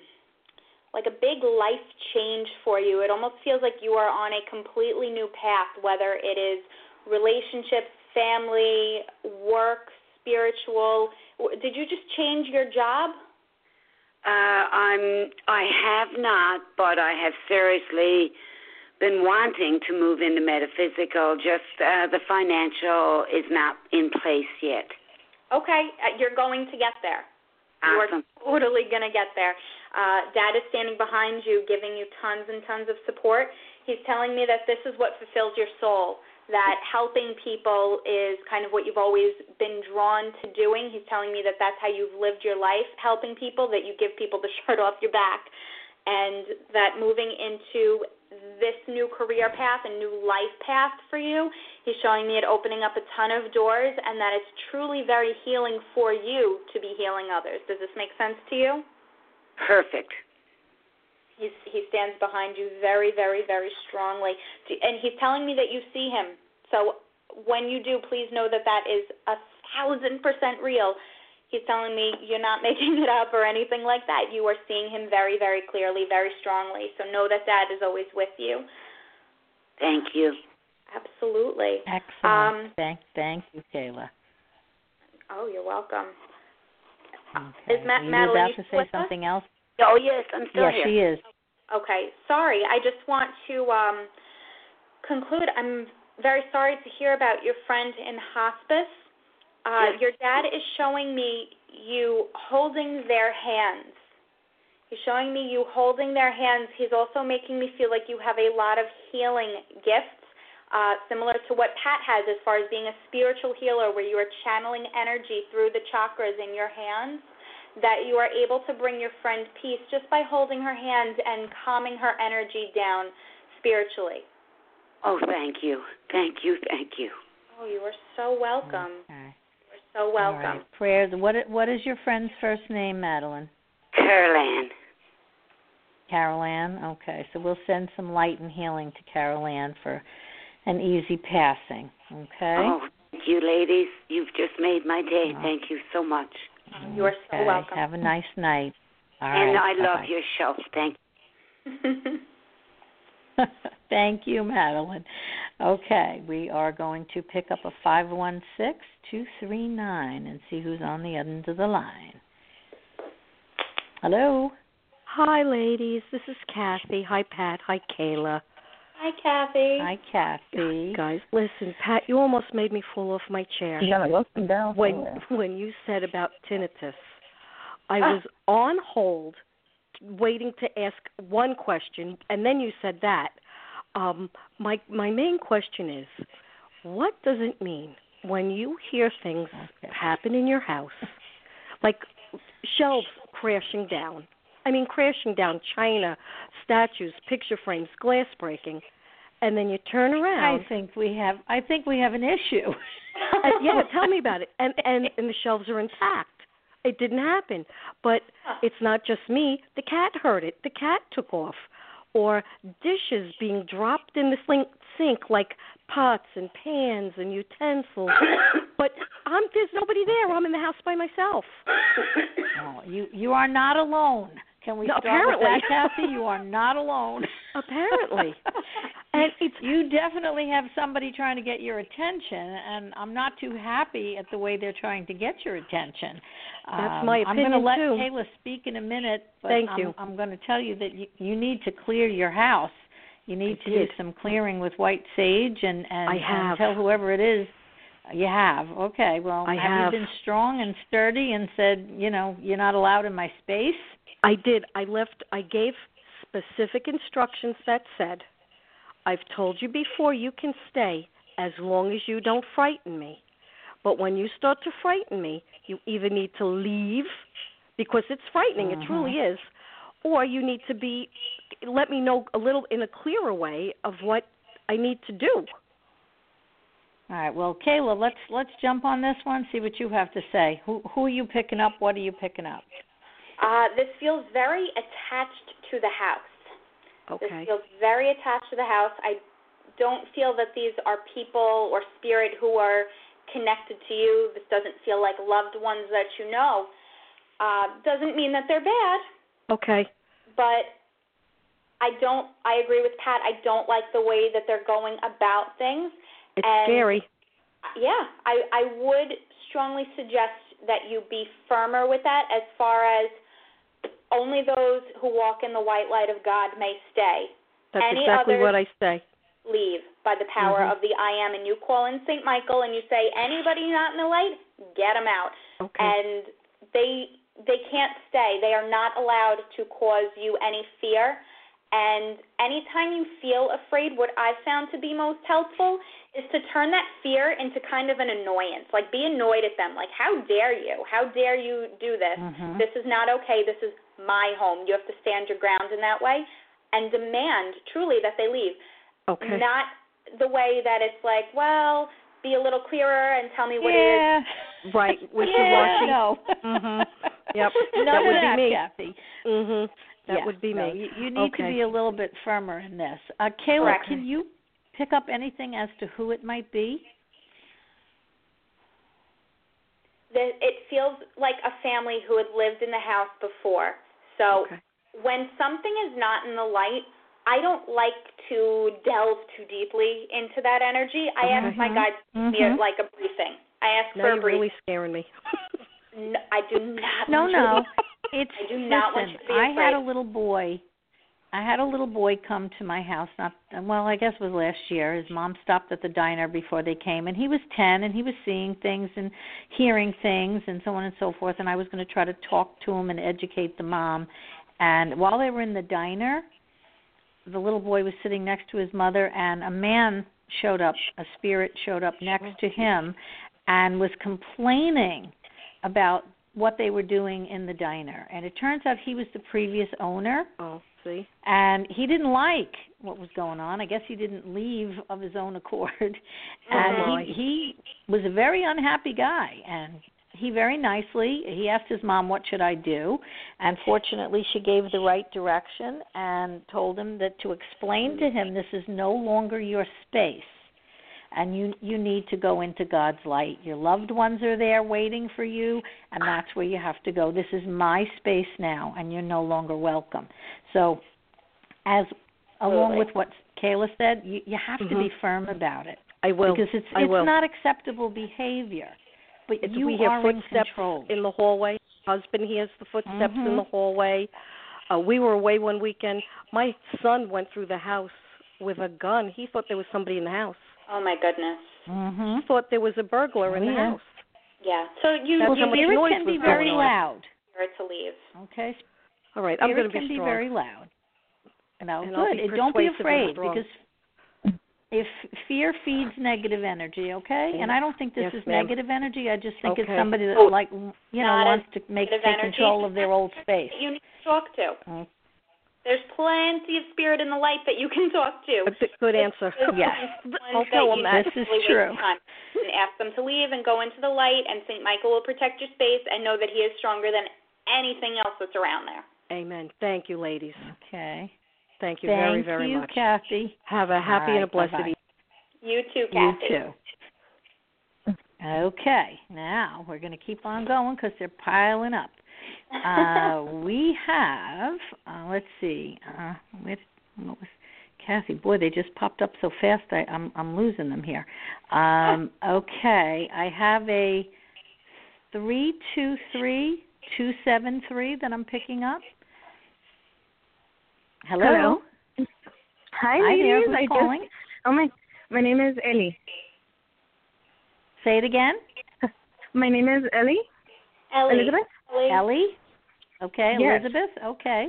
Speaker 3: like a big life change for you. It almost feels like you are on a completely new path, whether it is relationships, family, work, spiritual. Did you just change your job?
Speaker 6: Uh, I'm. I have not, but I have seriously been wanting to move into metaphysical. Just uh, the financial is not in place yet.
Speaker 3: Okay, uh, you're going to get there. You are totally going to get there. Uh, Dad is standing behind you, giving you tons and tons of support. He's telling me that this is what fulfills your soul, that helping people is kind of what you've always been drawn to doing. He's telling me that that's how you've lived your life, helping people, that you give people the shirt off your back, and that moving into this new career path and new life path for you, he's showing me it opening up a ton of doors and that it's truly very healing for you to be healing others. Does this make sense to you?
Speaker 6: Perfect.
Speaker 3: He's, he stands behind you very, very, very strongly. And he's telling me that you see him. So when you do, please know that that is a thousand percent real. He's telling me you're not making it up or anything like that. You are seeing him very, very clearly, very strongly. So know that Dad is always with you.
Speaker 6: Thank you.
Speaker 3: Absolutely.
Speaker 2: Excellent.
Speaker 3: Um,
Speaker 2: thank, thank you, Kayla.
Speaker 3: Oh, you're welcome.
Speaker 2: Okay.
Speaker 3: Is Ma-
Speaker 2: Were you
Speaker 3: Madeline
Speaker 2: about
Speaker 3: you
Speaker 2: to say
Speaker 3: with us?
Speaker 2: something else?
Speaker 6: Oh yes, I'm still
Speaker 2: Yes,
Speaker 6: here.
Speaker 2: she is.
Speaker 3: Okay, sorry. I just want to um, conclude. I'm very sorry to hear about your friend in hospice. Uh,
Speaker 6: Yes.
Speaker 3: Your dad is showing me you holding their hands. He's showing me you holding their hands. He's also making me feel like you have a lot of healing gifts, uh, similar to what Pat has as far as being a spiritual healer, where you are channeling energy through the chakras in your hands that you are able to bring your friend peace just by holding her hands and calming her energy down spiritually.
Speaker 6: Oh, thank you, thank you, thank you.
Speaker 3: Oh, you are so welcome.
Speaker 2: Okay.
Speaker 3: You so welcome.
Speaker 2: right. Prayers. What What is your friend's first name, Madeline?
Speaker 6: Caroline.
Speaker 2: Carol Ann. Okay, so we'll send some light and healing to Carol Ann for an easy passing. Okay.
Speaker 6: Oh, thank you, ladies. You've just made my day.
Speaker 2: Oh.
Speaker 6: Thank you so much.
Speaker 3: You are so welcome.
Speaker 2: Have a nice night. All
Speaker 6: and
Speaker 2: right,
Speaker 6: I love
Speaker 2: bye-bye.
Speaker 6: your show. Thank
Speaker 2: Thank you, Madeline. Okay, we are going to pick up a five one six two three nine and see who's on the end of the line. Hello.
Speaker 8: Hi, ladies. This is Kathy. Hi, Pat. Hi, Kayla.
Speaker 3: Hi, Kathy.
Speaker 2: Hi, Kathy.
Speaker 8: Guys, listen, Pat, you almost made me fall off my chair
Speaker 7: You gotta go sit down
Speaker 8: when
Speaker 7: somewhere.
Speaker 8: when you said about tinnitus. I
Speaker 3: Ah.
Speaker 8: was on hold, waiting to ask one question, and then you said that. Um, my my main question is, what does it mean when you hear things happen in your house, like shelves crashing down. I mean, crashing down, china, statues, picture frames, glass breaking, and then you turn around.
Speaker 2: I think we have. I think we have an issue.
Speaker 8: and, yeah, tell me about it. And and and the shelves are intact. It didn't happen, but it's not just me. The cat heard it. The cat took off, or dishes being dropped in the sink, sink like pots and pans and utensils. but I'm there's nobody there. I'm in the house by myself.
Speaker 2: No, oh, you you are not alone. Can we
Speaker 8: No,
Speaker 2: start
Speaker 8: apparently.
Speaker 2: with that, Kathy? You are not alone.
Speaker 8: Apparently. and it's
Speaker 2: you definitely have somebody trying to get your attention, and I'm not too happy at the way they're trying to get your attention.
Speaker 8: That's
Speaker 2: Um,
Speaker 8: my opinion
Speaker 2: I'm going to let
Speaker 8: too.
Speaker 2: Kayla speak in a minute, but
Speaker 8: Thank
Speaker 2: I'm,
Speaker 8: you.
Speaker 2: I'm going to tell you that you, you need to clear your house. You need
Speaker 8: I
Speaker 2: to
Speaker 8: did.
Speaker 2: do some clearing with white sage, and and,
Speaker 8: I
Speaker 2: and tell whoever it is. You have okay. Well,
Speaker 8: I
Speaker 2: have,
Speaker 8: have.
Speaker 2: you been strong and sturdy and said, you know, you're not allowed in my space?
Speaker 8: I did. I left. I gave specific instructions that said, "I've told you before you can stay as long as you don't frighten me. But when you start to frighten me, you either need to leave because it's frightening. It truly is, or you need to be let me know a little in a clearer way of what I need to do."
Speaker 2: All right. Well, Kayla, let's let's jump on this one. See what you have to say. Who who are you picking up? What are you picking up?
Speaker 3: Uh, this feels very attached to the house.
Speaker 8: Okay.
Speaker 3: This feels very attached to the house. I don't feel that these are people or spirit who are connected to you. This doesn't feel like loved ones that you know. Uh, doesn't mean that they're bad,
Speaker 8: Okay.
Speaker 3: but I don't. I agree with Pat. I don't like the way that they're going about things.
Speaker 8: It's
Speaker 3: And-
Speaker 8: scary.
Speaker 3: Yeah, I I would strongly suggest that you be firmer with that as far as only those who walk in the white light of God may stay.
Speaker 8: That's
Speaker 3: Any
Speaker 8: exactly what I say.
Speaker 3: Leave by the power
Speaker 8: Mhm.
Speaker 3: of the I am, and you call in Saint Michael and you say anybody not in the light, get them out.
Speaker 8: Okay.
Speaker 3: And they they can't stay. They are not allowed to cause you any fear. And anytime you feel afraid, what I've found to be most helpful is to turn that fear into kind of an annoyance. Like be annoyed at them. Like how dare you? How dare you do this?
Speaker 2: Mhm.
Speaker 3: This is not okay. This is my home. You have to stand your ground in that way and demand truly that they leave.
Speaker 8: okay.
Speaker 3: Not the way that it's like, well, be a little clearer and tell me what it is.
Speaker 2: yeah.
Speaker 8: Right.
Speaker 2: Yeah.
Speaker 8: Wishy-washy.
Speaker 2: No.
Speaker 8: Mhm. Yep.
Speaker 2: None
Speaker 8: That
Speaker 2: of
Speaker 8: would be me.
Speaker 2: Kathy.
Speaker 8: Mhm. That
Speaker 2: Yeah,
Speaker 8: would be
Speaker 2: no,
Speaker 8: me.
Speaker 2: You, you need to be a little bit firmer in this. Uh, Kayla,
Speaker 3: Correct.
Speaker 2: can you pick up anything as to who it might be?
Speaker 3: That it feels like a family who had lived in the house before. So
Speaker 8: Okay.
Speaker 3: when something is not in the light, I don't like to delve too deeply into that energy. I ask my guides to give me a, like a briefing. I ask
Speaker 8: Now
Speaker 3: for a briefing.
Speaker 8: really scaring me.
Speaker 3: No, I do not.
Speaker 2: No,
Speaker 3: want
Speaker 2: no. It's
Speaker 3: I do not want
Speaker 2: listen,
Speaker 3: you to be
Speaker 2: I had a little boy. I had a little boy come to my house not well, I guess it was last year. His mom stopped at the diner before they came and he was 10 and he was seeing things and hearing things and so on and so forth and I was going to try to talk to him and educate the mom. And while they were in the diner, the little boy was sitting next to his mother and a man showed up, a spirit showed up next to him and was complaining about what they were doing in the diner. And it turns out he was the previous owner
Speaker 8: oh, see.
Speaker 2: and he didn't like what was going on. I guess he didn't leave of his own accord. Oh, and
Speaker 8: my.
Speaker 2: he he was a very unhappy guy and he very nicely he asked his mom what should I do and fortunately she gave the right direction and told him that to explain to him this is no longer your space and you you need to go into God's light. Your loved ones are there waiting for you and that's where you have to go. This is my space now and you're no longer welcome. So as along with what Kayla said, you you have to be
Speaker 8: Mhm.
Speaker 2: firm about it
Speaker 8: I will.
Speaker 2: because it's
Speaker 8: I
Speaker 2: it's
Speaker 8: will.
Speaker 2: not acceptable behavior. But
Speaker 8: It's,
Speaker 2: you
Speaker 8: we hear
Speaker 2: are
Speaker 8: footsteps
Speaker 2: in control.
Speaker 8: in the hallway. Husband hears the footsteps in
Speaker 2: Mhm.
Speaker 8: the hallway. Uh, we were away one weekend. My son went through the house with a gun. He thought there was somebody in the house.
Speaker 3: Oh my goodness.
Speaker 8: He
Speaker 2: mhm.
Speaker 8: thought there was a burglar
Speaker 2: Oh,
Speaker 8: in the
Speaker 2: yeah.
Speaker 8: house.
Speaker 3: Yeah. So you
Speaker 8: That's
Speaker 2: Well,
Speaker 8: how
Speaker 3: you
Speaker 8: much
Speaker 3: need
Speaker 2: spirit
Speaker 8: noise
Speaker 2: can be very loud.
Speaker 3: spirit to leave.
Speaker 2: Okay,
Speaker 8: All right, I'm going to be
Speaker 2: can
Speaker 8: be
Speaker 2: be
Speaker 8: strong.
Speaker 2: very loud. No,
Speaker 8: And I'll and
Speaker 2: good.
Speaker 8: be
Speaker 2: And don't be
Speaker 8: persuasive and
Speaker 2: afraid
Speaker 8: strong.
Speaker 2: because if fear feeds negative energy, okay? And I don't think this
Speaker 8: Yes,
Speaker 2: is
Speaker 8: ma'am.
Speaker 2: negative energy. I just think it's
Speaker 8: Okay.
Speaker 2: somebody that
Speaker 3: Oh,
Speaker 2: like you know
Speaker 3: not
Speaker 2: wants to make
Speaker 3: negative
Speaker 2: take
Speaker 3: energy.
Speaker 2: control of their old space.
Speaker 3: that you need to talk to.
Speaker 2: Mm.
Speaker 3: There's plenty of spirit in the light that you can talk to.
Speaker 8: Good- Good answer.
Speaker 2: Yes.
Speaker 3: Ones
Speaker 8: I'll tell them that.
Speaker 2: This is true.
Speaker 3: And ask them to leave and go into the light, and St. Michael will protect your space and know that he is stronger than anything else that's around there.
Speaker 8: Amen. Thank you, ladies.
Speaker 2: Okay.
Speaker 8: Thank you
Speaker 2: Thank
Speaker 8: very, very
Speaker 2: you,
Speaker 8: much.
Speaker 2: Kathy.
Speaker 8: Have a happy
Speaker 2: All
Speaker 8: and a blessed
Speaker 2: bye-bye.
Speaker 8: evening.
Speaker 3: You too, Kathy.
Speaker 2: You too. Okay, now we're going to keep on going because they're piling up. Uh, we have, uh, let's see, uh, where, what was Kathy? Boy, they just popped up so fast. I, I'm I'm losing them here. Um, okay, I have a three two three two seven three that I'm picking up. Hello.
Speaker 9: Hello. Hi,
Speaker 2: Hi there. Who's
Speaker 9: I
Speaker 2: calling?
Speaker 9: just oh my my name is Ellie.
Speaker 2: Say it again.
Speaker 9: My name is Ellie.
Speaker 3: Ellie.
Speaker 9: Elizabeth.
Speaker 3: Ellie.
Speaker 2: Ellie. Okay,
Speaker 9: Yes.
Speaker 2: Elizabeth. Okay.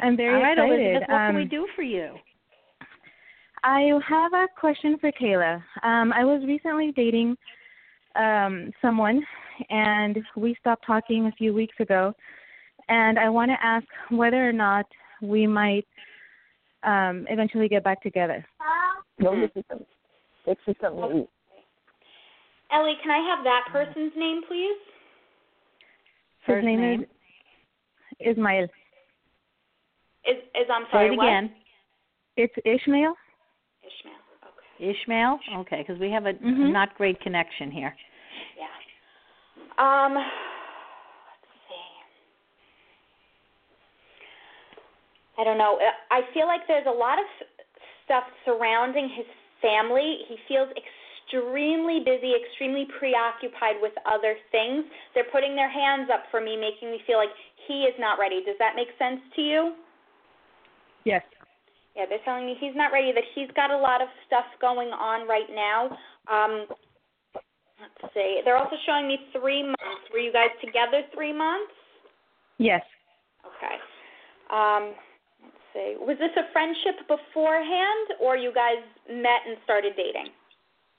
Speaker 9: I'm very
Speaker 2: All right,
Speaker 9: excited.
Speaker 2: Elizabeth. What can we
Speaker 9: Um,
Speaker 2: do for you?
Speaker 9: I have a question for Kayla. Um, I was recently dating um, someone, and we stopped talking a few weeks ago. And I want to ask whether or not we might um, eventually get back together.
Speaker 7: No necesitan. Existen muy
Speaker 3: Ellie, can I have that person's name, please?
Speaker 9: His
Speaker 2: First
Speaker 9: name,
Speaker 2: name.
Speaker 9: is Ismael.
Speaker 3: Is is I'm sorry.
Speaker 2: Say it
Speaker 3: what?
Speaker 2: again.
Speaker 9: It's Ishmael.
Speaker 3: Ishmael. Okay.
Speaker 2: Ishmael. Okay, because we have a
Speaker 9: Mhm.
Speaker 2: not great connection here.
Speaker 3: Yeah. Um. Let's see. I don't know. I feel like there's a lot of stuff surrounding his family. He feels extremely busy, extremely preoccupied with other things. They're putting their hands up for me, making me feel like he is not ready. Does that make sense to you?
Speaker 9: Yes.
Speaker 3: Yeah, they're telling me he's not ready, that he's got a lot of stuff going on right now. Um, let's see. They're also showing me three months. Were you guys together three months?
Speaker 9: Yes.
Speaker 3: Okay. Um, let's see. Was this a friendship beforehand, or you guys met and started dating?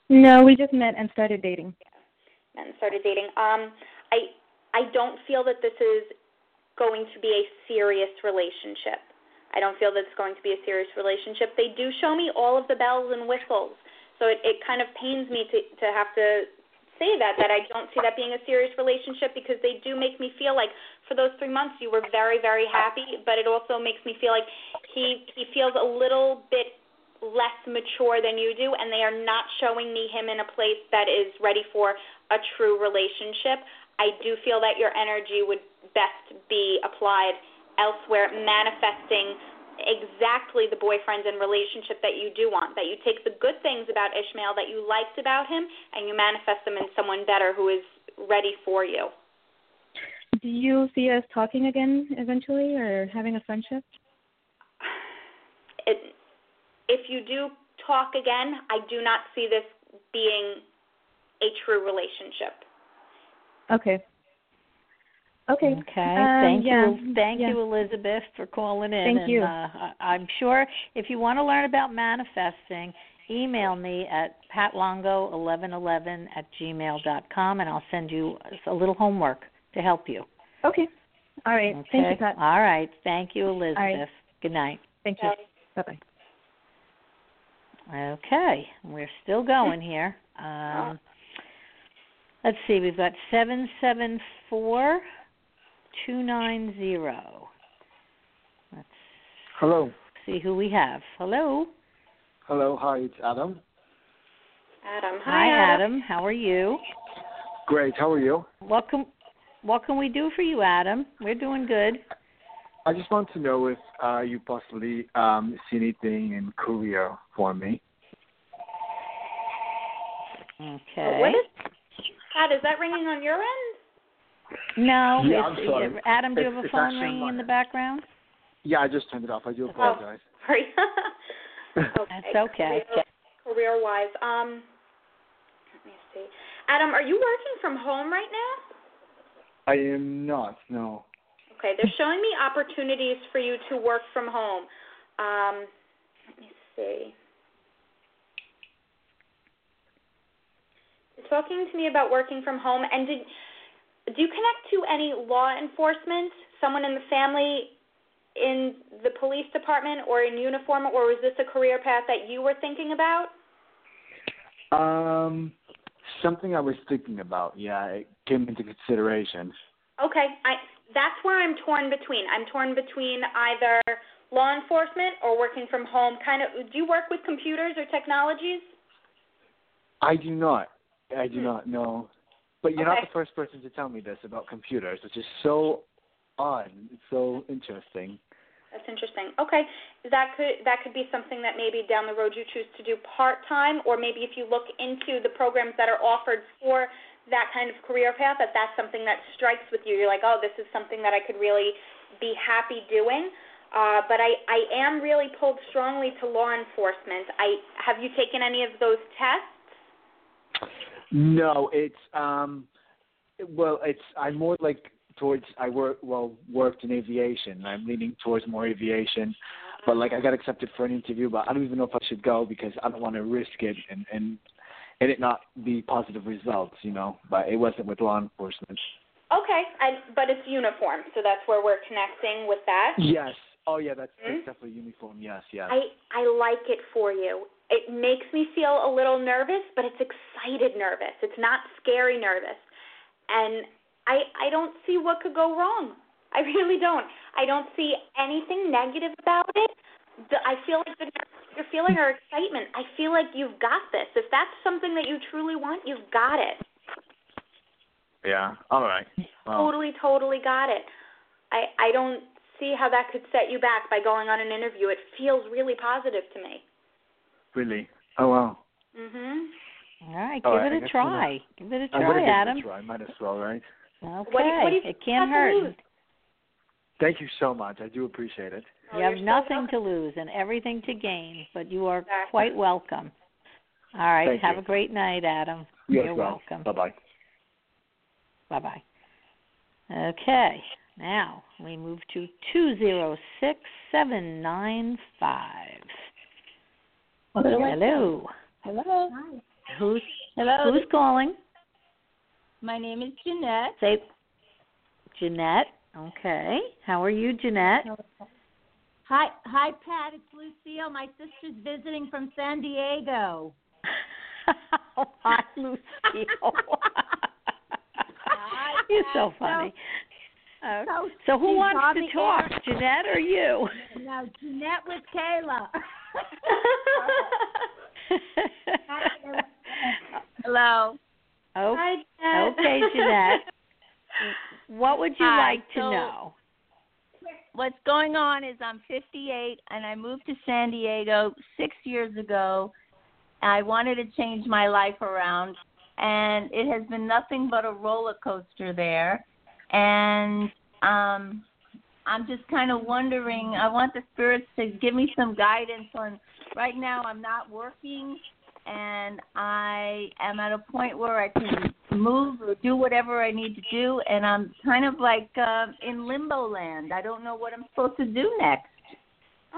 Speaker 9: No, we just met and started dating.
Speaker 3: Met and started dating. Um, I I don't feel that this is going to be a serious relationship. I don't feel that it's going to be a serious relationship. They do show me all of the bells and whistles, so it, it kind of pains me to to have to say that that I don't see that being a serious relationship because they do make me feel like for those three months you were very very happy, but it also makes me feel like he he feels a little bit less mature than you do, and they are not showing me him in a place that is ready for a true relationship. I do feel that your energy would best be applied elsewhere, manifesting exactly the boyfriend and relationship that you do want. That you take the good things about Ishmael that you liked about him and you manifest them in someone better who is ready for you.
Speaker 9: Do you see us talking again eventually or having a friendship?
Speaker 3: It, if you do talk again, I do not see this being a true relationship.
Speaker 9: Okay. Okay.
Speaker 2: Okay.
Speaker 9: Um,
Speaker 2: thank
Speaker 9: yeah,
Speaker 2: you. Thank
Speaker 9: yeah.
Speaker 2: you, Elizabeth, for calling in.
Speaker 9: Thank
Speaker 2: and,
Speaker 9: you.
Speaker 2: Uh, I- I'm sure if you want to learn about manifesting, email me at patlongo1111 at gmail dot com, and I'll send you a little homework to help you.
Speaker 9: Okay. All right.
Speaker 2: Okay.
Speaker 9: Thank you, Pat.
Speaker 2: All right. Thank you, Elizabeth.
Speaker 9: right.
Speaker 2: Good night.
Speaker 9: Thank you. Bye bye.
Speaker 2: Okay, we're still going here. Um, let's see, we've got seven seven four two nine zero. Let's
Speaker 10: Hello.
Speaker 2: see who we have. Hello.
Speaker 10: Hello. Hi, it's Adam.
Speaker 3: Adam.
Speaker 2: Hi,
Speaker 3: Hi,
Speaker 2: Adam. How are you?
Speaker 10: Great. How are you?
Speaker 2: What can what can we do for you, Adam? We're doing good.
Speaker 10: I just want to know if uh, you possibly um, see anything in career for me.
Speaker 2: Okay.
Speaker 3: What is Pat, is that ringing on your end?
Speaker 2: no,
Speaker 10: Yeah,
Speaker 2: it's,
Speaker 10: I'm sorry.
Speaker 2: Adam, do you have a phone ringing
Speaker 10: my
Speaker 2: in the background?
Speaker 10: Yeah, I just turned it off. I do apologize.
Speaker 3: Oh, Sorry. okay.
Speaker 2: That's okay.
Speaker 3: Career wise. Um let me see. Adam, are you working from home right now?
Speaker 10: I am not. No.
Speaker 3: Okay, they're showing me opportunities for you to work from home. Um, let me see. They're talking to me about working from home, and did do you connect to any law enforcement, someone in the family, in the police department, or in uniform, or was this a career path that you were thinking about?
Speaker 10: Um, something I was thinking about. Yeah, it came into consideration.
Speaker 3: Okay, I that's where I'm torn between. I'm torn between either law enforcement or working from home. Kind of. Do you work with computers or technologies?
Speaker 10: I do not. I do hmm. not know. But you're not the first person to tell me this about computers, which is so odd. It's so interesting.
Speaker 3: That's interesting. Okay, that could that could be something that maybe down the road you choose to do part time, or maybe if you look into the programs that are offered for that kind of career path, that that's something that strikes with you. You're like, oh, this is something that I could really be happy doing. Uh, but I I am really pulled strongly to law enforcement. I have you taken any of those tests?
Speaker 10: No, it's um, well, it's I'm more like towards I work well worked in aviation. I'm leaning towards more aviation, but like I got accepted for an interview, but I don't even know if I should go because I don't want to risk it and and and it not be positive results, you know. But it wasn't with law enforcement.
Speaker 3: Okay, I, but it's uniform, so that's where we're connecting with that.
Speaker 10: Yes. Oh yeah, that's,
Speaker 3: Hmm?
Speaker 10: that's definitely uniform. Yes, yes.
Speaker 3: I I like it for you. It makes me feel a little nervous, but it's excited nervous. It's not scary nervous. And I I don't see what could go wrong. I really don't. I don't see anything negative about it. The, I feel like you're feeling our excitement. I feel like you've got this. If that's something that you truly want, you've got it.
Speaker 10: Yeah. All right. Well,
Speaker 3: Totally, totally got it. I I don't see how that could set you back by going on an interview. It feels really positive to me.
Speaker 10: really. Oh wow.
Speaker 3: Mhm.
Speaker 2: All right,
Speaker 10: All
Speaker 2: give
Speaker 10: right, I
Speaker 2: it a try. Give it a
Speaker 10: I'm gonna
Speaker 2: try,
Speaker 10: give
Speaker 2: Adam.
Speaker 10: it a try. Might as well, right?
Speaker 2: Okay,
Speaker 3: What do you- what do you
Speaker 2: it can't hurt.
Speaker 3: lose?
Speaker 10: Thank you so much. I do appreciate it.
Speaker 3: Oh,
Speaker 2: You have nothing
Speaker 3: welcome.
Speaker 2: to lose and everything to gain, but you are
Speaker 3: Exactly.
Speaker 2: quite welcome. All right,
Speaker 10: Thank
Speaker 2: have
Speaker 10: you.
Speaker 2: a great night, Adam.
Speaker 10: You as
Speaker 2: You're
Speaker 10: well.
Speaker 2: welcome.
Speaker 10: Bye bye.
Speaker 2: Bye bye. Okay, now we move to two zero six seven nine five. Hello.
Speaker 11: Hello. Hello. Hi.
Speaker 2: Who's
Speaker 11: Hello.
Speaker 2: who's calling?
Speaker 11: My name is Jeanette.
Speaker 2: Say Jeanette. Okay. How are you, Jeanette?
Speaker 11: Hi, hi, Pat. It's Lucille. My sister's visiting from San Diego.
Speaker 2: oh, hi, Lucille. You're so
Speaker 11: Pat.
Speaker 2: funny. Uh,
Speaker 11: So,
Speaker 2: so who wants to talk,
Speaker 11: air.
Speaker 2: Jeanette or you?
Speaker 11: No, Jeanette with Kayla. Hello.
Speaker 2: Oh,
Speaker 3: Hi, Jeanette.
Speaker 2: okay, Jeanette. What would you
Speaker 11: Hi,
Speaker 2: like to
Speaker 11: so-
Speaker 2: know?
Speaker 11: What's going on is I'm 58 and I moved to San Diego six years ago. I wanted to change my life around, and it has been nothing but a roller coaster there. And um, I'm just kind of wondering. I want the spirits to give me some guidance on. Right now, I'm not working, and I am at a point where I can move or do whatever I need to do, and I'm kind of like uh, in limbo land. I don't know what I'm supposed to do next.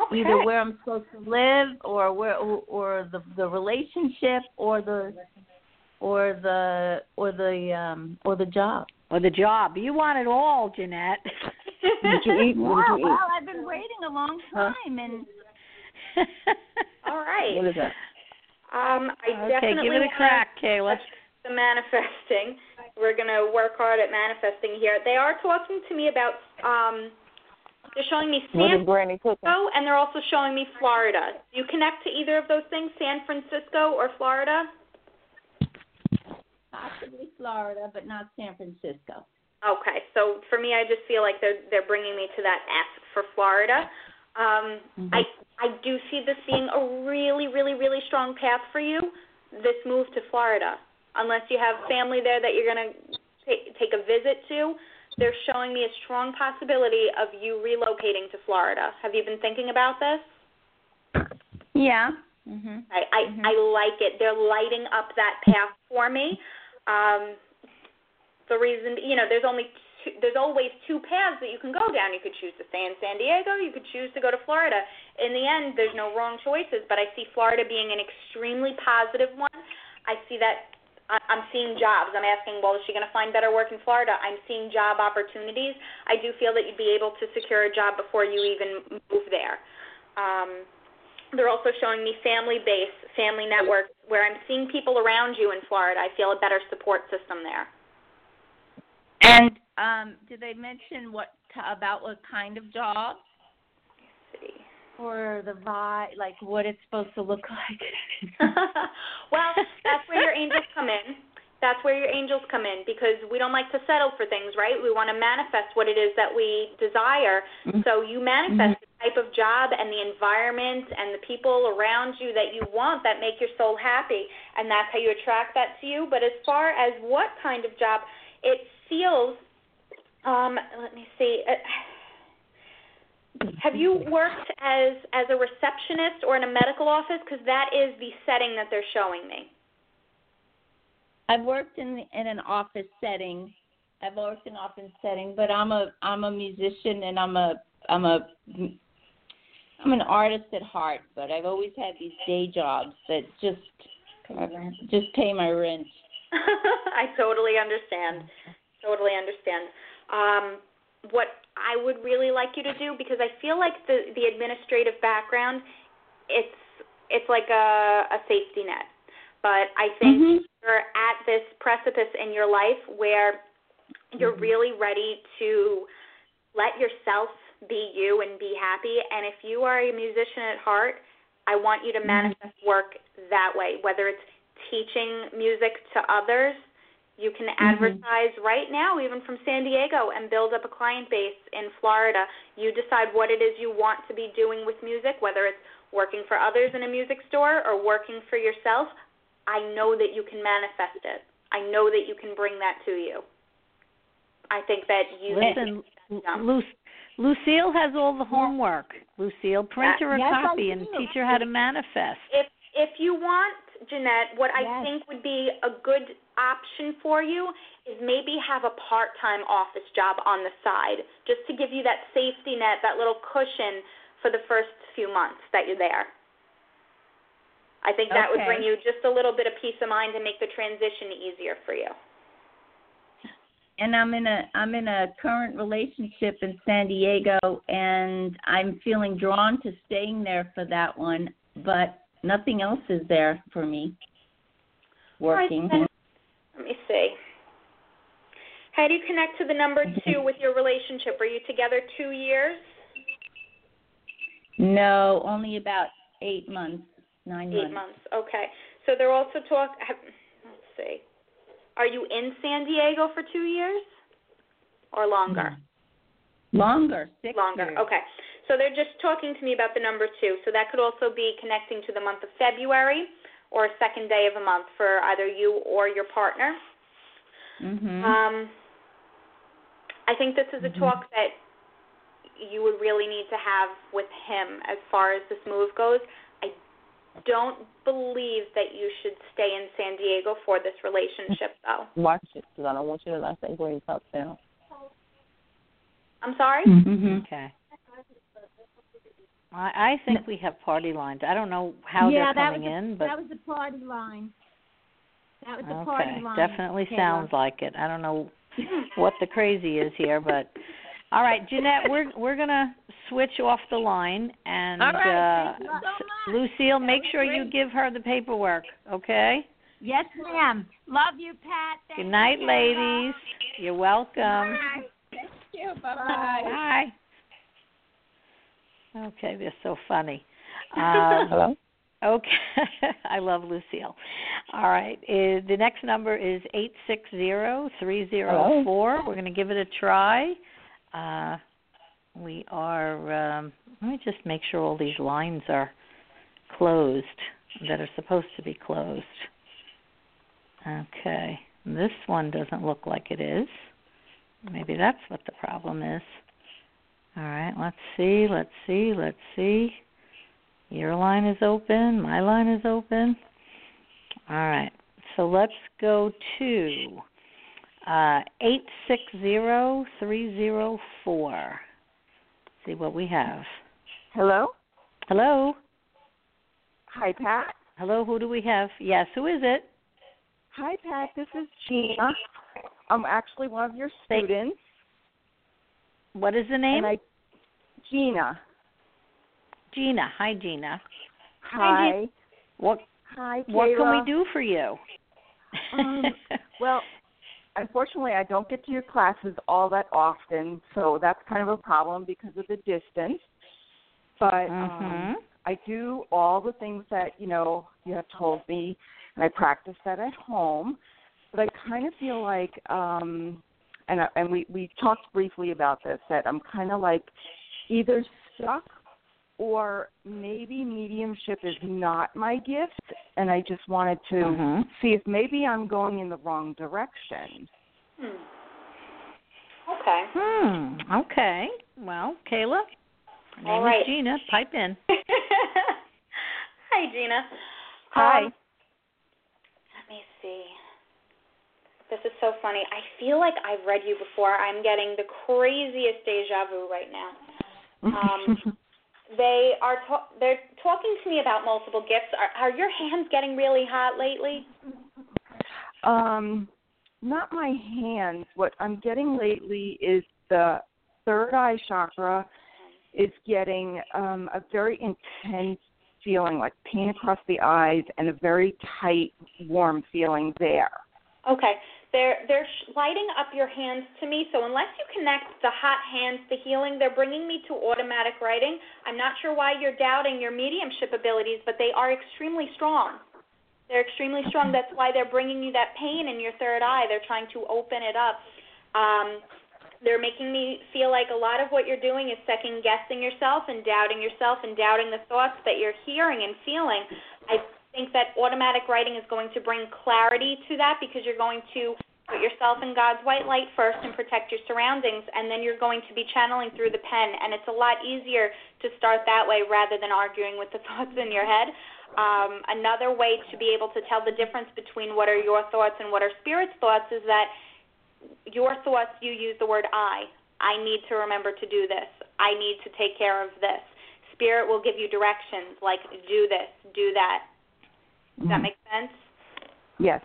Speaker 3: Okay.
Speaker 11: Either where I'm supposed to live, or where, or, or the the relationship, or the, or the, or the, um, or the job.
Speaker 2: Or the job? You want it all, Jeanette.
Speaker 7: Did you eat? What
Speaker 11: Well,
Speaker 7: did you eat?
Speaker 11: well, I've been waiting a long time, and
Speaker 3: All right.
Speaker 7: What is that?
Speaker 3: Um, I
Speaker 2: okay,
Speaker 3: definitely
Speaker 2: give it a
Speaker 3: wanna
Speaker 2: crack, Kayla.
Speaker 3: The manifesting. We're gonna work hard at manifesting here. They are talking to me about. Um, they're showing me San
Speaker 7: is Granny?
Speaker 3: Francisco, and they're also showing me Florida. Do you connect to either of those things, San Francisco or Florida?
Speaker 11: possibly Florida, but not San Francisco.
Speaker 3: Okay, so for me, I just feel like they're they're bringing me to that S for Florida. Um, I I do see this being a really really really strong path for you. This move to Florida, unless you have family there that you're gonna take take a visit to, they're showing me a strong possibility of you relocating to Florida. Have you been thinking about this?
Speaker 11: Yeah. Mhm.
Speaker 3: I I, I like it. They're lighting up that path for me. Um, the reason, you know, there's only two, there's always two paths that you can go down. You could choose to stay in San Diego. You could choose to go to Florida. In the end, there's no wrong choices. But I see Florida being an extremely positive one. I see that I'm seeing jobs. I'm asking, well, is she going to find better work in Florida? I'm seeing job opportunities. I do feel that you'd be able to secure a job before you even move there. Um, they're also showing me family base, family network, where I'm seeing people around you in Florida. I feel a better support system there.
Speaker 11: And um, did they mention what about what kind of job?
Speaker 3: Let's.
Speaker 11: Or the vibe, like what it's supposed to look like.
Speaker 3: well, that's where your angels come in. That's where your angels come in because we don't like to settle for things, right? We want to manifest what it is that we desire. Mm-hmm. So you manifest mm-hmm. the type of job and the environment and the people around you that you want that make your soul happy, and that's how you attract that to you. But as far as what kind of job, it feels. Um, let me see. Uh, have you worked as as a receptionist or in a medical office? Because that is the setting that they're showing me.
Speaker 11: I've worked in in an office setting. I've worked in an office setting, but I'm a I'm a musician and I'm a I'm a I'm an artist at heart. But I've always had these day jobs that just just pay my rent.
Speaker 3: I totally understand. Totally understand. Um, what I would really like you to do because I feel like the the administrative background, it's it's like a a safety net. But I think mm-hmm. you're at this precipice in your life where you're mm-hmm. really ready to let yourself be you and be happy. And if you are a musician at heart, I want you to mm-hmm. manifest work that way, whether it's teaching music to others. You can mm-hmm. advertise mm-hmm. right now, even from San Diego, and build up a client base in Florida. You decide what it is you want to be doing with music, whether it's working for others in a music store or working for yourself. I know that you can manifest it. I know that you can bring that to you. I think that you
Speaker 2: listen. Lu- Lucille has all the homework. Lucille, print her a
Speaker 11: yes,
Speaker 2: copy and teach her how to manifest.
Speaker 3: If if you want, Jeanette, what yes. I think would be a good option for you is maybe have a part-time office job on the side, just to give you that safety net, that little cushion for the first few months that you're there. I think that okay. would bring you just a little bit of peace of mind and make the transition easier for you.
Speaker 11: And I'm in a I'm in a current relationship in San Diego and I'm feeling drawn to staying there for that one, but nothing else is there for me. Working.
Speaker 3: Right, let me see. How do you connect to the number two with your relationship? Are you together two years?
Speaker 11: No, only about eight months. Nine
Speaker 3: Eight months. Okay. So they're also talk. Let's see. Are you in San Diego for two years, or longer?
Speaker 11: Hmm. Longer. Six
Speaker 3: longer.
Speaker 11: Years.
Speaker 3: Okay. So they're just talking to me about the number two. So that could also be connecting to the month of February or a second day of a month for either you or your partner.
Speaker 11: Mm-hmm.
Speaker 3: Um, I think this is a
Speaker 11: mm-hmm.
Speaker 3: talk that you would really need to have with him as far as this move goes I don't believe that you should stay in San Diego for this relationship, though.
Speaker 7: Watch it, because I don't want you to let that grade up down.
Speaker 3: I'm sorry.
Speaker 2: Mm-hmm. Okay. I, I think we have party lines. I don't know how
Speaker 12: yeah,
Speaker 2: they're coming
Speaker 12: that was
Speaker 2: in, but
Speaker 12: that was the party line. That was the
Speaker 2: okay.
Speaker 12: party line.
Speaker 2: Definitely
Speaker 12: Kayla.
Speaker 2: sounds like it. I don't know what the crazy is here, but all right, Jeanette, we're we're gonna switch off the line, and
Speaker 11: All right,
Speaker 2: uh,
Speaker 11: so
Speaker 2: much. Lucille,
Speaker 11: That
Speaker 2: make sure
Speaker 11: great.
Speaker 2: you give her the paperwork, okay?
Speaker 12: Yes, ma'am. Love you, Pat. Thank
Speaker 2: Good night,
Speaker 12: you.
Speaker 2: ladies. You're welcome.
Speaker 12: Bye.
Speaker 11: Thank you. Bye
Speaker 2: Bye. Okay, they're so funny. Um,
Speaker 7: Hello?
Speaker 2: Okay, I love Lucille. All right, uh, the next number is eight six zero three zero four. We're going to give it a try. Uh, we are. Um, let me just make sure all these lines are closed that are supposed to be closed. Okay, this one doesn't look like it is. Maybe that's what the problem is. All right, let's see, let's see, let's see. Your line is open, my line is open. All right, so let's go to uh, 860-304. See what we have.
Speaker 7: Hello?
Speaker 2: Hello?
Speaker 7: Hi, Pat.
Speaker 2: Hello, who do we have? Yes, who is it?
Speaker 7: Hi, Pat. This is Gina. I'm actually one of your students.
Speaker 2: What is the name?
Speaker 7: And I, Gina.
Speaker 2: Gina. Hi, Gina.
Speaker 7: Hi.
Speaker 2: What
Speaker 7: Hi, Kayla.
Speaker 2: What can we do for you?
Speaker 7: Um, well, unfortunately, I don't get to your classes all that often, so that's kind of a problem because of the distance. But
Speaker 2: Mhm.
Speaker 7: um, I do all the things that you know you have told me, and I practice that at home. But I kind of feel like, um, and I, and we we talked briefly about this that I'm kind of like either stuck or maybe mediumship is not my gift and I just wanted to
Speaker 2: Mhm.
Speaker 7: see if maybe I'm going in the wrong direction.
Speaker 3: Hmm. Okay.
Speaker 2: Hmm. Okay. Well, Kayla. Her name
Speaker 3: All right.
Speaker 2: is Gina. Pipe in.
Speaker 3: Hi, Gina.
Speaker 7: Hi.
Speaker 3: Um, let me see. This is so funny. I feel like I've read you before. I'm getting the craziest deja vu right now. Um, they are ta- they're talking to me about multiple gifts. Are, are your hands getting really hot lately?
Speaker 7: um not my hands. What I'm getting lately is the third eye chakra is getting um a very intense feeling like pain across the eyes and a very tight warm feeling there.
Speaker 3: Okay. They're they're lighting up your hands to me. So unless you connect the hot hands to healing, they're bringing me to automatic writing. I'm not sure why you're doubting your mediumship abilities, but they are extremely strong. They're extremely strong. That's why they're bringing you that pain in your third eye. They're trying to open it up. Um, they're making me feel like a lot of what you're doing is second guessing yourself and doubting yourself and doubting the thoughts that you're hearing and feeling. I think that automatic writing is going to bring clarity to that because you're going to put yourself in God's white light first and protect your surroundings, and then you're going to be channeling through the pen. And it's a lot easier to start that way rather than arguing with the thoughts in your head. Um, another way to be able to tell the difference between what are your thoughts and what are spirit's thoughts is that your thoughts, you use the word I. I need to remember to do this. I need to take care of this. Spirit will give you directions like do this, do that. Does that make sense?
Speaker 7: Yes.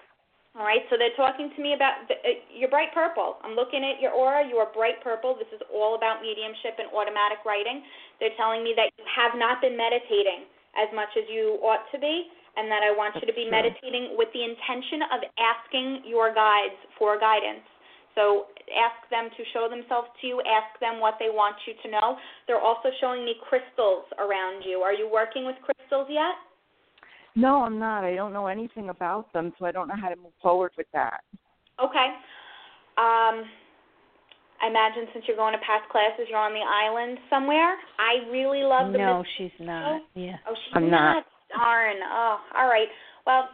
Speaker 3: All right, so they're talking to me about the, uh, you're bright purple. I'm looking at your aura. You are bright purple. This is all about mediumship and automatic writing. They're telling me that you have not been meditating as much as you ought to be, and that I want you to be meditating with the intention of asking your guides for guidance. So ask them to show themselves to you. Ask them what they want you to know. They're also showing me crystals around you. Are you working with crystals yet?
Speaker 7: No, I'm not. I don't know anything about them, so I don't know how to move forward with that.
Speaker 3: Okay. Um, I imagine since you're going to past classes, you're on the island somewhere. I really love the.
Speaker 2: no,
Speaker 3: myst-
Speaker 2: she's not. Yeah.
Speaker 3: Oh, she's
Speaker 7: I'm not.
Speaker 3: Darn. Oh, all right. Well,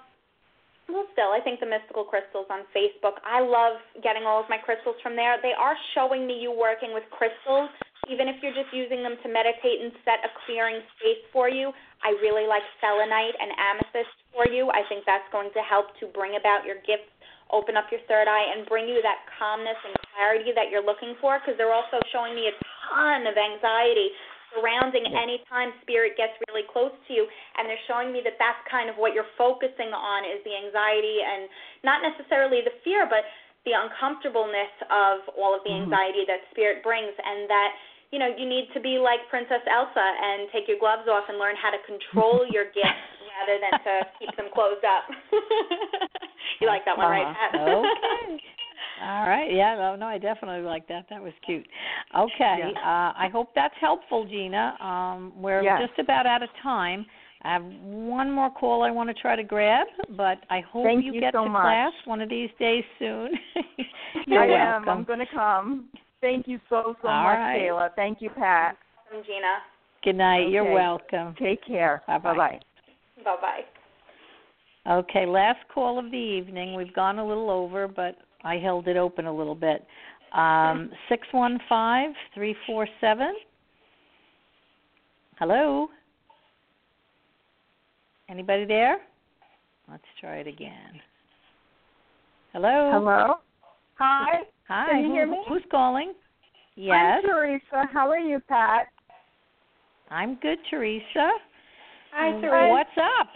Speaker 3: well, still, I think the mystical crystals on Facebook. I love getting all of my crystals from there. They are showing me you working with crystals, even if you're just using them to meditate and set a clearing space for you. I really like selenite and amethyst for you. I think that's going to help to bring about your gifts, open up your third eye, and bring you that calmness and clarity that you're looking for. Because they're also showing me a ton of anxiety surrounding any time spirit gets really close to you and they're showing me that that's kind of what you're focusing on is the anxiety and not necessarily the fear but the uncomfortableness of all of the
Speaker 7: Mhm.
Speaker 3: anxiety that spirit brings and that you know you need to be like princess elsa and take your gloves off and learn how to control your gifts rather than to keep them closed up you like that one right
Speaker 2: Uh-huh. Okay. All right. Yeah. No, no, I definitely like that. That was cute. Okay. Uh, I hope that's helpful, Gina. Um, we're
Speaker 7: Yes.
Speaker 2: just about out of time. I have one more call I want to try to grab, but I hope
Speaker 7: Thank
Speaker 2: you
Speaker 7: you
Speaker 2: get
Speaker 7: so
Speaker 2: to
Speaker 7: much.
Speaker 2: class one of these days soon. You're
Speaker 7: I
Speaker 2: welcome.
Speaker 7: am. I'm going to come. Thank you so so
Speaker 2: All
Speaker 7: much,
Speaker 2: right.
Speaker 7: Kayla. Thank you, Pat.
Speaker 3: From Gina
Speaker 2: Good night. You're welcome.
Speaker 7: Take care.
Speaker 2: Bye-bye.
Speaker 7: Bye-bye.
Speaker 3: bye bye
Speaker 2: Okay, last call of the evening. We've gone a little over, but I held it open a little bit. Um, six one five three four seven. Hello. Anybody there? Let's try it again. Hello.
Speaker 7: Hello. Hi.
Speaker 2: Hi.
Speaker 7: Can you hear me?
Speaker 2: Who's calling?
Speaker 7: I'm
Speaker 2: Yes.
Speaker 7: Teresa. How are you, Pat?
Speaker 2: I'm good, Teresa.
Speaker 3: hi
Speaker 2: Mm,
Speaker 3: Teresa
Speaker 2: What's up?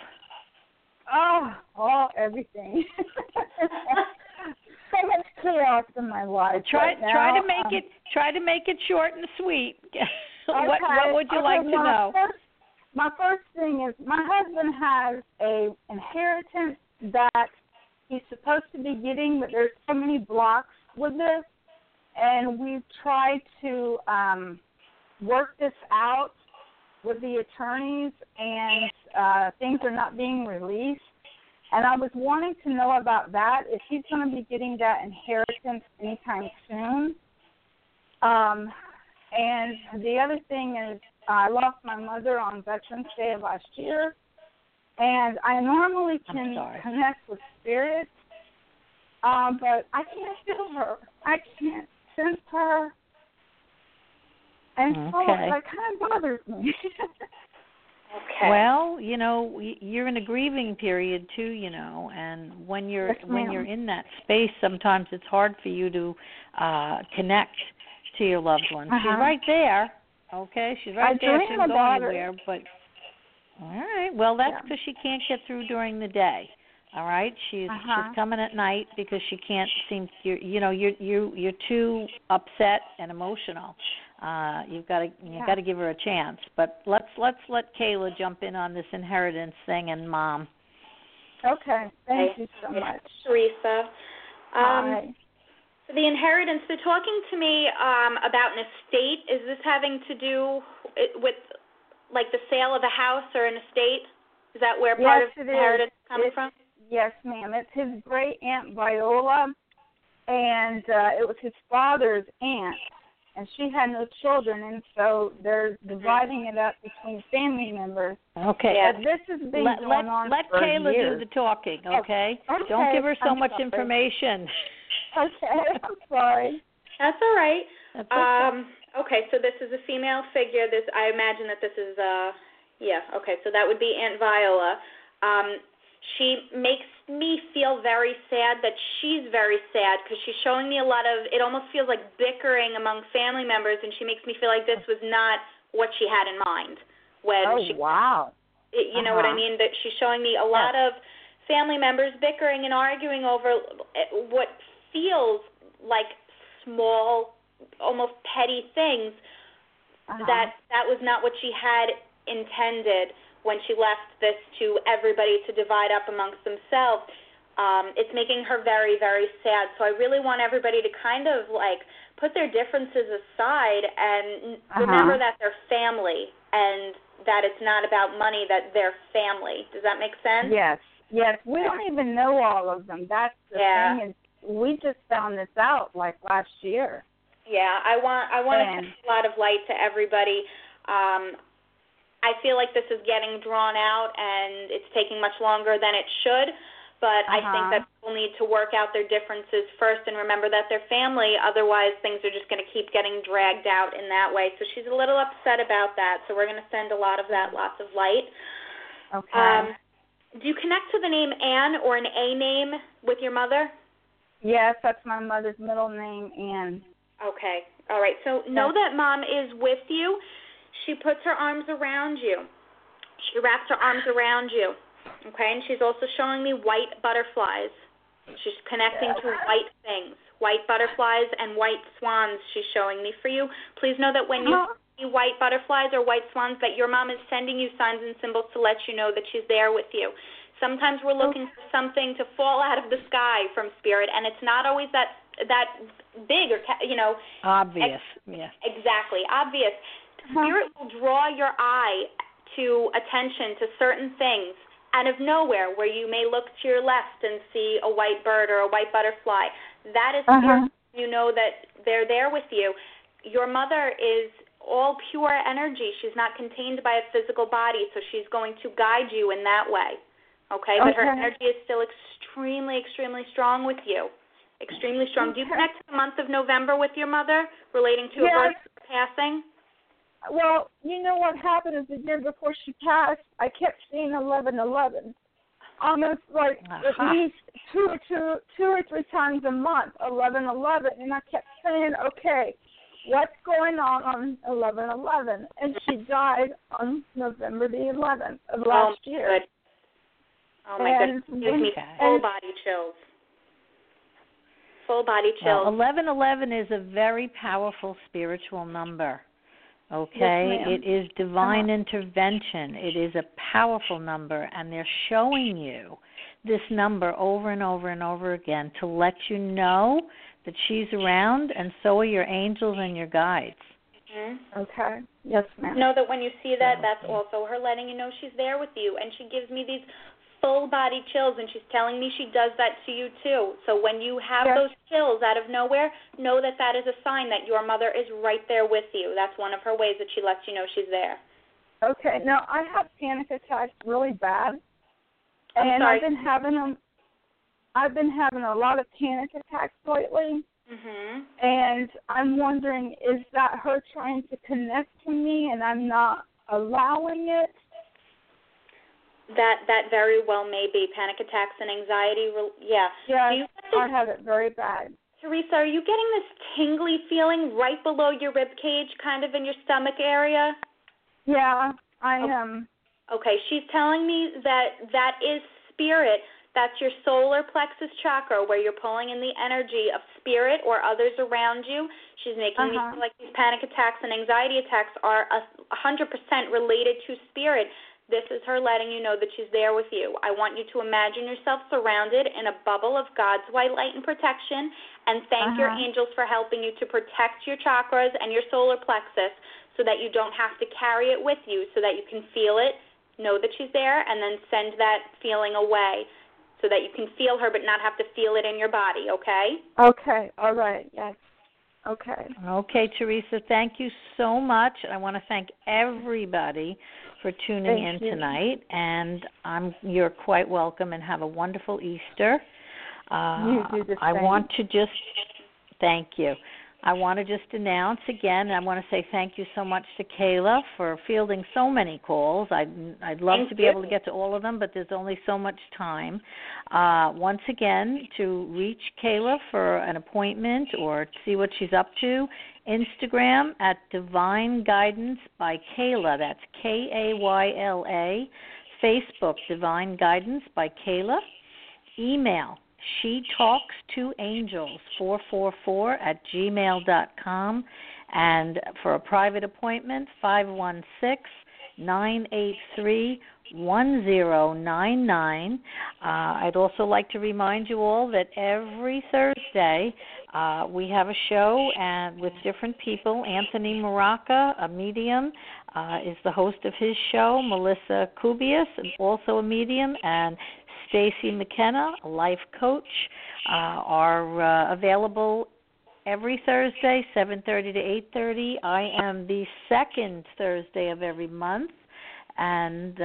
Speaker 13: Oh, oh, everything. so much chaos in my life.
Speaker 2: Try
Speaker 13: right now.
Speaker 2: try to make
Speaker 13: Um,
Speaker 2: it try to make it short and sweet. what
Speaker 13: okay,
Speaker 2: what would you
Speaker 13: okay,
Speaker 2: like to know?
Speaker 13: First, my first thing is my husband has a inheritance that he's supposed to be getting, but there's so many blocks with this, and we've tried to um, work this out with the attorneys, and uh, things are not being released. And I was wanting to know about that if he's going to be getting that inheritance anytime soon. Um, and the other thing is, I lost my mother on Veterans Day of last year, and I normally can connect with spirits, um, but I can't feel her. I can't sense her, and so
Speaker 2: Okay.
Speaker 13: that kind of bothers me.
Speaker 3: Okay.
Speaker 2: Well, you know, y- you're in a grieving period too, you know, and when you're
Speaker 13: Yes,
Speaker 2: when you're in that space, sometimes it's hard for you to uh connect to your loved one. She's
Speaker 13: Uh-huh.
Speaker 2: right there. Okay, she's right
Speaker 13: I
Speaker 2: there.
Speaker 13: dream
Speaker 2: She didn't go anywhere, but all right. Well, that's
Speaker 13: Yeah.
Speaker 2: because she can't get through during the day. All right, she's
Speaker 13: Uh-huh.
Speaker 2: she's coming at night because she can't seem you you know you're you you're too upset and emotional. Uh, you've got to you've
Speaker 13: Yeah.
Speaker 2: got to give her a chance. But let's let's let Kayla jump in on this inheritance thing and mom.
Speaker 13: okay, thank
Speaker 3: Okay.
Speaker 13: you so much.
Speaker 3: Teresa. Um,
Speaker 13: Bye.
Speaker 3: So the inheritance. They're talking to me um, about an estate. Is this having to do with like the sale of a house or an estate? Is that where part
Speaker 13: Yes,
Speaker 3: of the inheritance is coming
Speaker 13: It's-
Speaker 3: from?
Speaker 13: Yes, ma'am. It's his great aunt Viola, and uh, it was his father's aunt, and she had no children, and so they're dividing it up between family members.
Speaker 2: Okay.
Speaker 3: Yeah.
Speaker 13: But this has been
Speaker 2: Let
Speaker 13: going
Speaker 2: let
Speaker 13: on
Speaker 2: let
Speaker 13: for
Speaker 2: Kayla
Speaker 13: years.
Speaker 2: do the talking, okay?
Speaker 13: Okay,
Speaker 2: Don't give her so
Speaker 13: I'm
Speaker 2: much
Speaker 13: sorry.
Speaker 2: information.
Speaker 13: Okay, I'm sorry.
Speaker 3: That's all right.
Speaker 2: That's okay.
Speaker 3: Um, okay, so this is a female figure. This I imagine that this is uh yeah, okay, so that would be Aunt Viola. Um she makes me feel very sad that she's very sad because she's showing me a lot of it almost feels like bickering among family members and she makes me feel like this was not what she had in mind when
Speaker 13: Oh
Speaker 3: she
Speaker 13: wow.
Speaker 3: it- you know what I
Speaker 13: Uh-huh.
Speaker 3: mean? That she's showing me a lot of family members bickering and arguing over eh, what feels like small, almost petty things.
Speaker 13: Uh-huh.
Speaker 3: That that was not what she had intended when she left this to everybody to divide up amongst themselves. Um, it's making her very, very sad. So I really want everybody to kind of like put their differences aside and
Speaker 13: Uh-huh.
Speaker 3: remember that they're family and that it's not about money, that they're family. Does that make sense?
Speaker 13: Yes, yes. We don't even know all of them. That's the
Speaker 3: Yeah.
Speaker 13: thing is we just found this out like last year.
Speaker 3: Yeah, I want I want to
Speaker 13: And-
Speaker 3: shed a lot of light to everybody. Um, I feel like this is getting drawn out and it's taking much longer than it should. But I
Speaker 13: Uh-huh.
Speaker 3: think that people need to work out their differences first and remember that they're family. Otherwise, things are just going to keep getting dragged out in that way. So she's a little upset about that. So we're going to send a lot of that, lots of light.
Speaker 13: Okay.
Speaker 3: Um, do you connect to the name Anne or an A name with your mother?
Speaker 13: yes, that's my mother's middle name and
Speaker 3: Okay. All right. So know that mom is with you. She puts her arms around you. She wraps her arms around you. Okay, and she's also showing me white butterflies. She's connecting to white things, white butterflies and white swans. She's showing me for you. Please know that when you uh-huh. see white butterflies or white swans, that your mom is sending you signs and symbols to let you know that she's there with you. Sometimes we're looking for something to fall out of the sky from spirit, and it's not always that that big or ca- you know
Speaker 2: Obvious. Yeah.
Speaker 3: exactly obvious. Spirit will draw your eye to attention to certain things out of nowhere, where you may look to your left and see a white bird or a white butterfly. That is
Speaker 13: Uh-huh.
Speaker 3: You know that they're there with you. Your mother is all pure energy. She's not contained by a physical body, so she's going to guide you in that way. Okay, but her energy is still extremely, extremely strong with you. Extremely strong. Do you connect to the month of November with your mother relating to a birth passing?
Speaker 13: Well, you know what happened is the year before she passed, I kept seeing eleven eleven, almost like
Speaker 2: Aha.
Speaker 13: at uh-huh. least two or two two or three times a month, eleven eleven, and I kept saying, okay, what's going on on eleven eleven? And she died on November the eleventh of oh, last
Speaker 3: oh,
Speaker 13: year.
Speaker 3: Good. Oh my
Speaker 13: and
Speaker 3: goodness, gives me
Speaker 2: Okay.
Speaker 3: full body chills. Full body chills.
Speaker 2: Well, eleven eleven is a very powerful spiritual number. Okay,
Speaker 13: Yes,
Speaker 2: it is divine
Speaker 13: Uh-huh.
Speaker 2: intervention. It is a powerful number, and they're showing you this number over and over and over again to let you know that she's around, and so are your angels and your guides.
Speaker 3: Mhm.
Speaker 13: Okay. Yes, ma'am.
Speaker 3: Know that when you see that, that's also her letting you know she's there with you, and she gives me these full body chills, and she's telling me she does that to you too. So when you have
Speaker 13: Yes.
Speaker 3: those chills out of nowhere, know that that is a sign that your mother is right there with you. That's one of her ways that she lets you know she's there.
Speaker 13: Okay. Now I have panic attacks really bad,
Speaker 3: I'm
Speaker 13: and
Speaker 3: sorry.
Speaker 13: I've been having them. I've been having a lot of panic attacks lately,
Speaker 3: Mhm.
Speaker 13: and I'm wondering is that her trying to connect to me, and I'm not allowing it?
Speaker 3: That that very well may be panic attacks and anxiety. Yeah.
Speaker 13: Yes,
Speaker 3: Do
Speaker 13: I have it very bad.
Speaker 3: Teresa, are you getting this tingly feeling right below your rib cage, kind of in your stomach area?
Speaker 13: Yeah, I am.
Speaker 3: Okay, she's telling me that that is spirit. That's your solar plexus chakra, where you're pulling in the energy of spirit or others around you. She's making me
Speaker 13: Uh-huh.
Speaker 3: feel like these panic attacks and anxiety attacks are a 100% related to spirit. This is her letting you know that she's there with you. I want you to imagine yourself surrounded in a bubble of God's white light and protection, and thank your
Speaker 13: Uh-huh.
Speaker 3: angels for helping you to protect your chakras and your solar plexus so that you don't have to carry it with you, so that you can feel it, know that she's there, and then send that feeling away so that you can feel her but not have to feel it in your body, okay?
Speaker 13: Okay, all right, yes. Okay.
Speaker 2: Okay, Teresa, thank you so much. I want to thank everybody for tuning
Speaker 13: Thank
Speaker 2: in
Speaker 13: you.
Speaker 2: tonight, and I'm you're quite welcome and have a wonderful Easter. Uh,
Speaker 13: You do the
Speaker 2: I want to just thank you. I want to just announce again. I want to say thank you so much to Kayla for fielding so many calls. I'd I'd love
Speaker 3: Thank
Speaker 2: to be
Speaker 3: you.
Speaker 2: able to get to all of them, but there's only so much time. Uh, once again, to reach Kayla for an appointment or see what she's up to, Instagram at Divine Guidance by Kayla. That's K A Y L A. Facebook Divine Guidance by Kayla. Email she talks to angels 444 at gmail dot com. And for a private appointment 516 983 1099 uh, i'd also like to remind you all that every thursday uh, we have a show and with different people. Anthony maraca a medium uh, is the host of his show. Melissa kubius also a medium. And Stacy McKenna, a life coach, uh, are uh, available every Thursday, 7:30 to 8:30. I am the second Thursday of every month, and uh,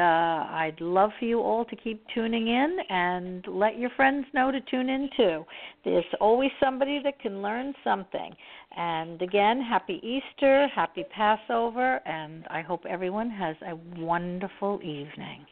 Speaker 2: I'd love for you all to keep tuning in and let your friends know to tune in too. There's always somebody that can learn something. And again, happy Easter, happy Passover, and I hope everyone has a wonderful evening.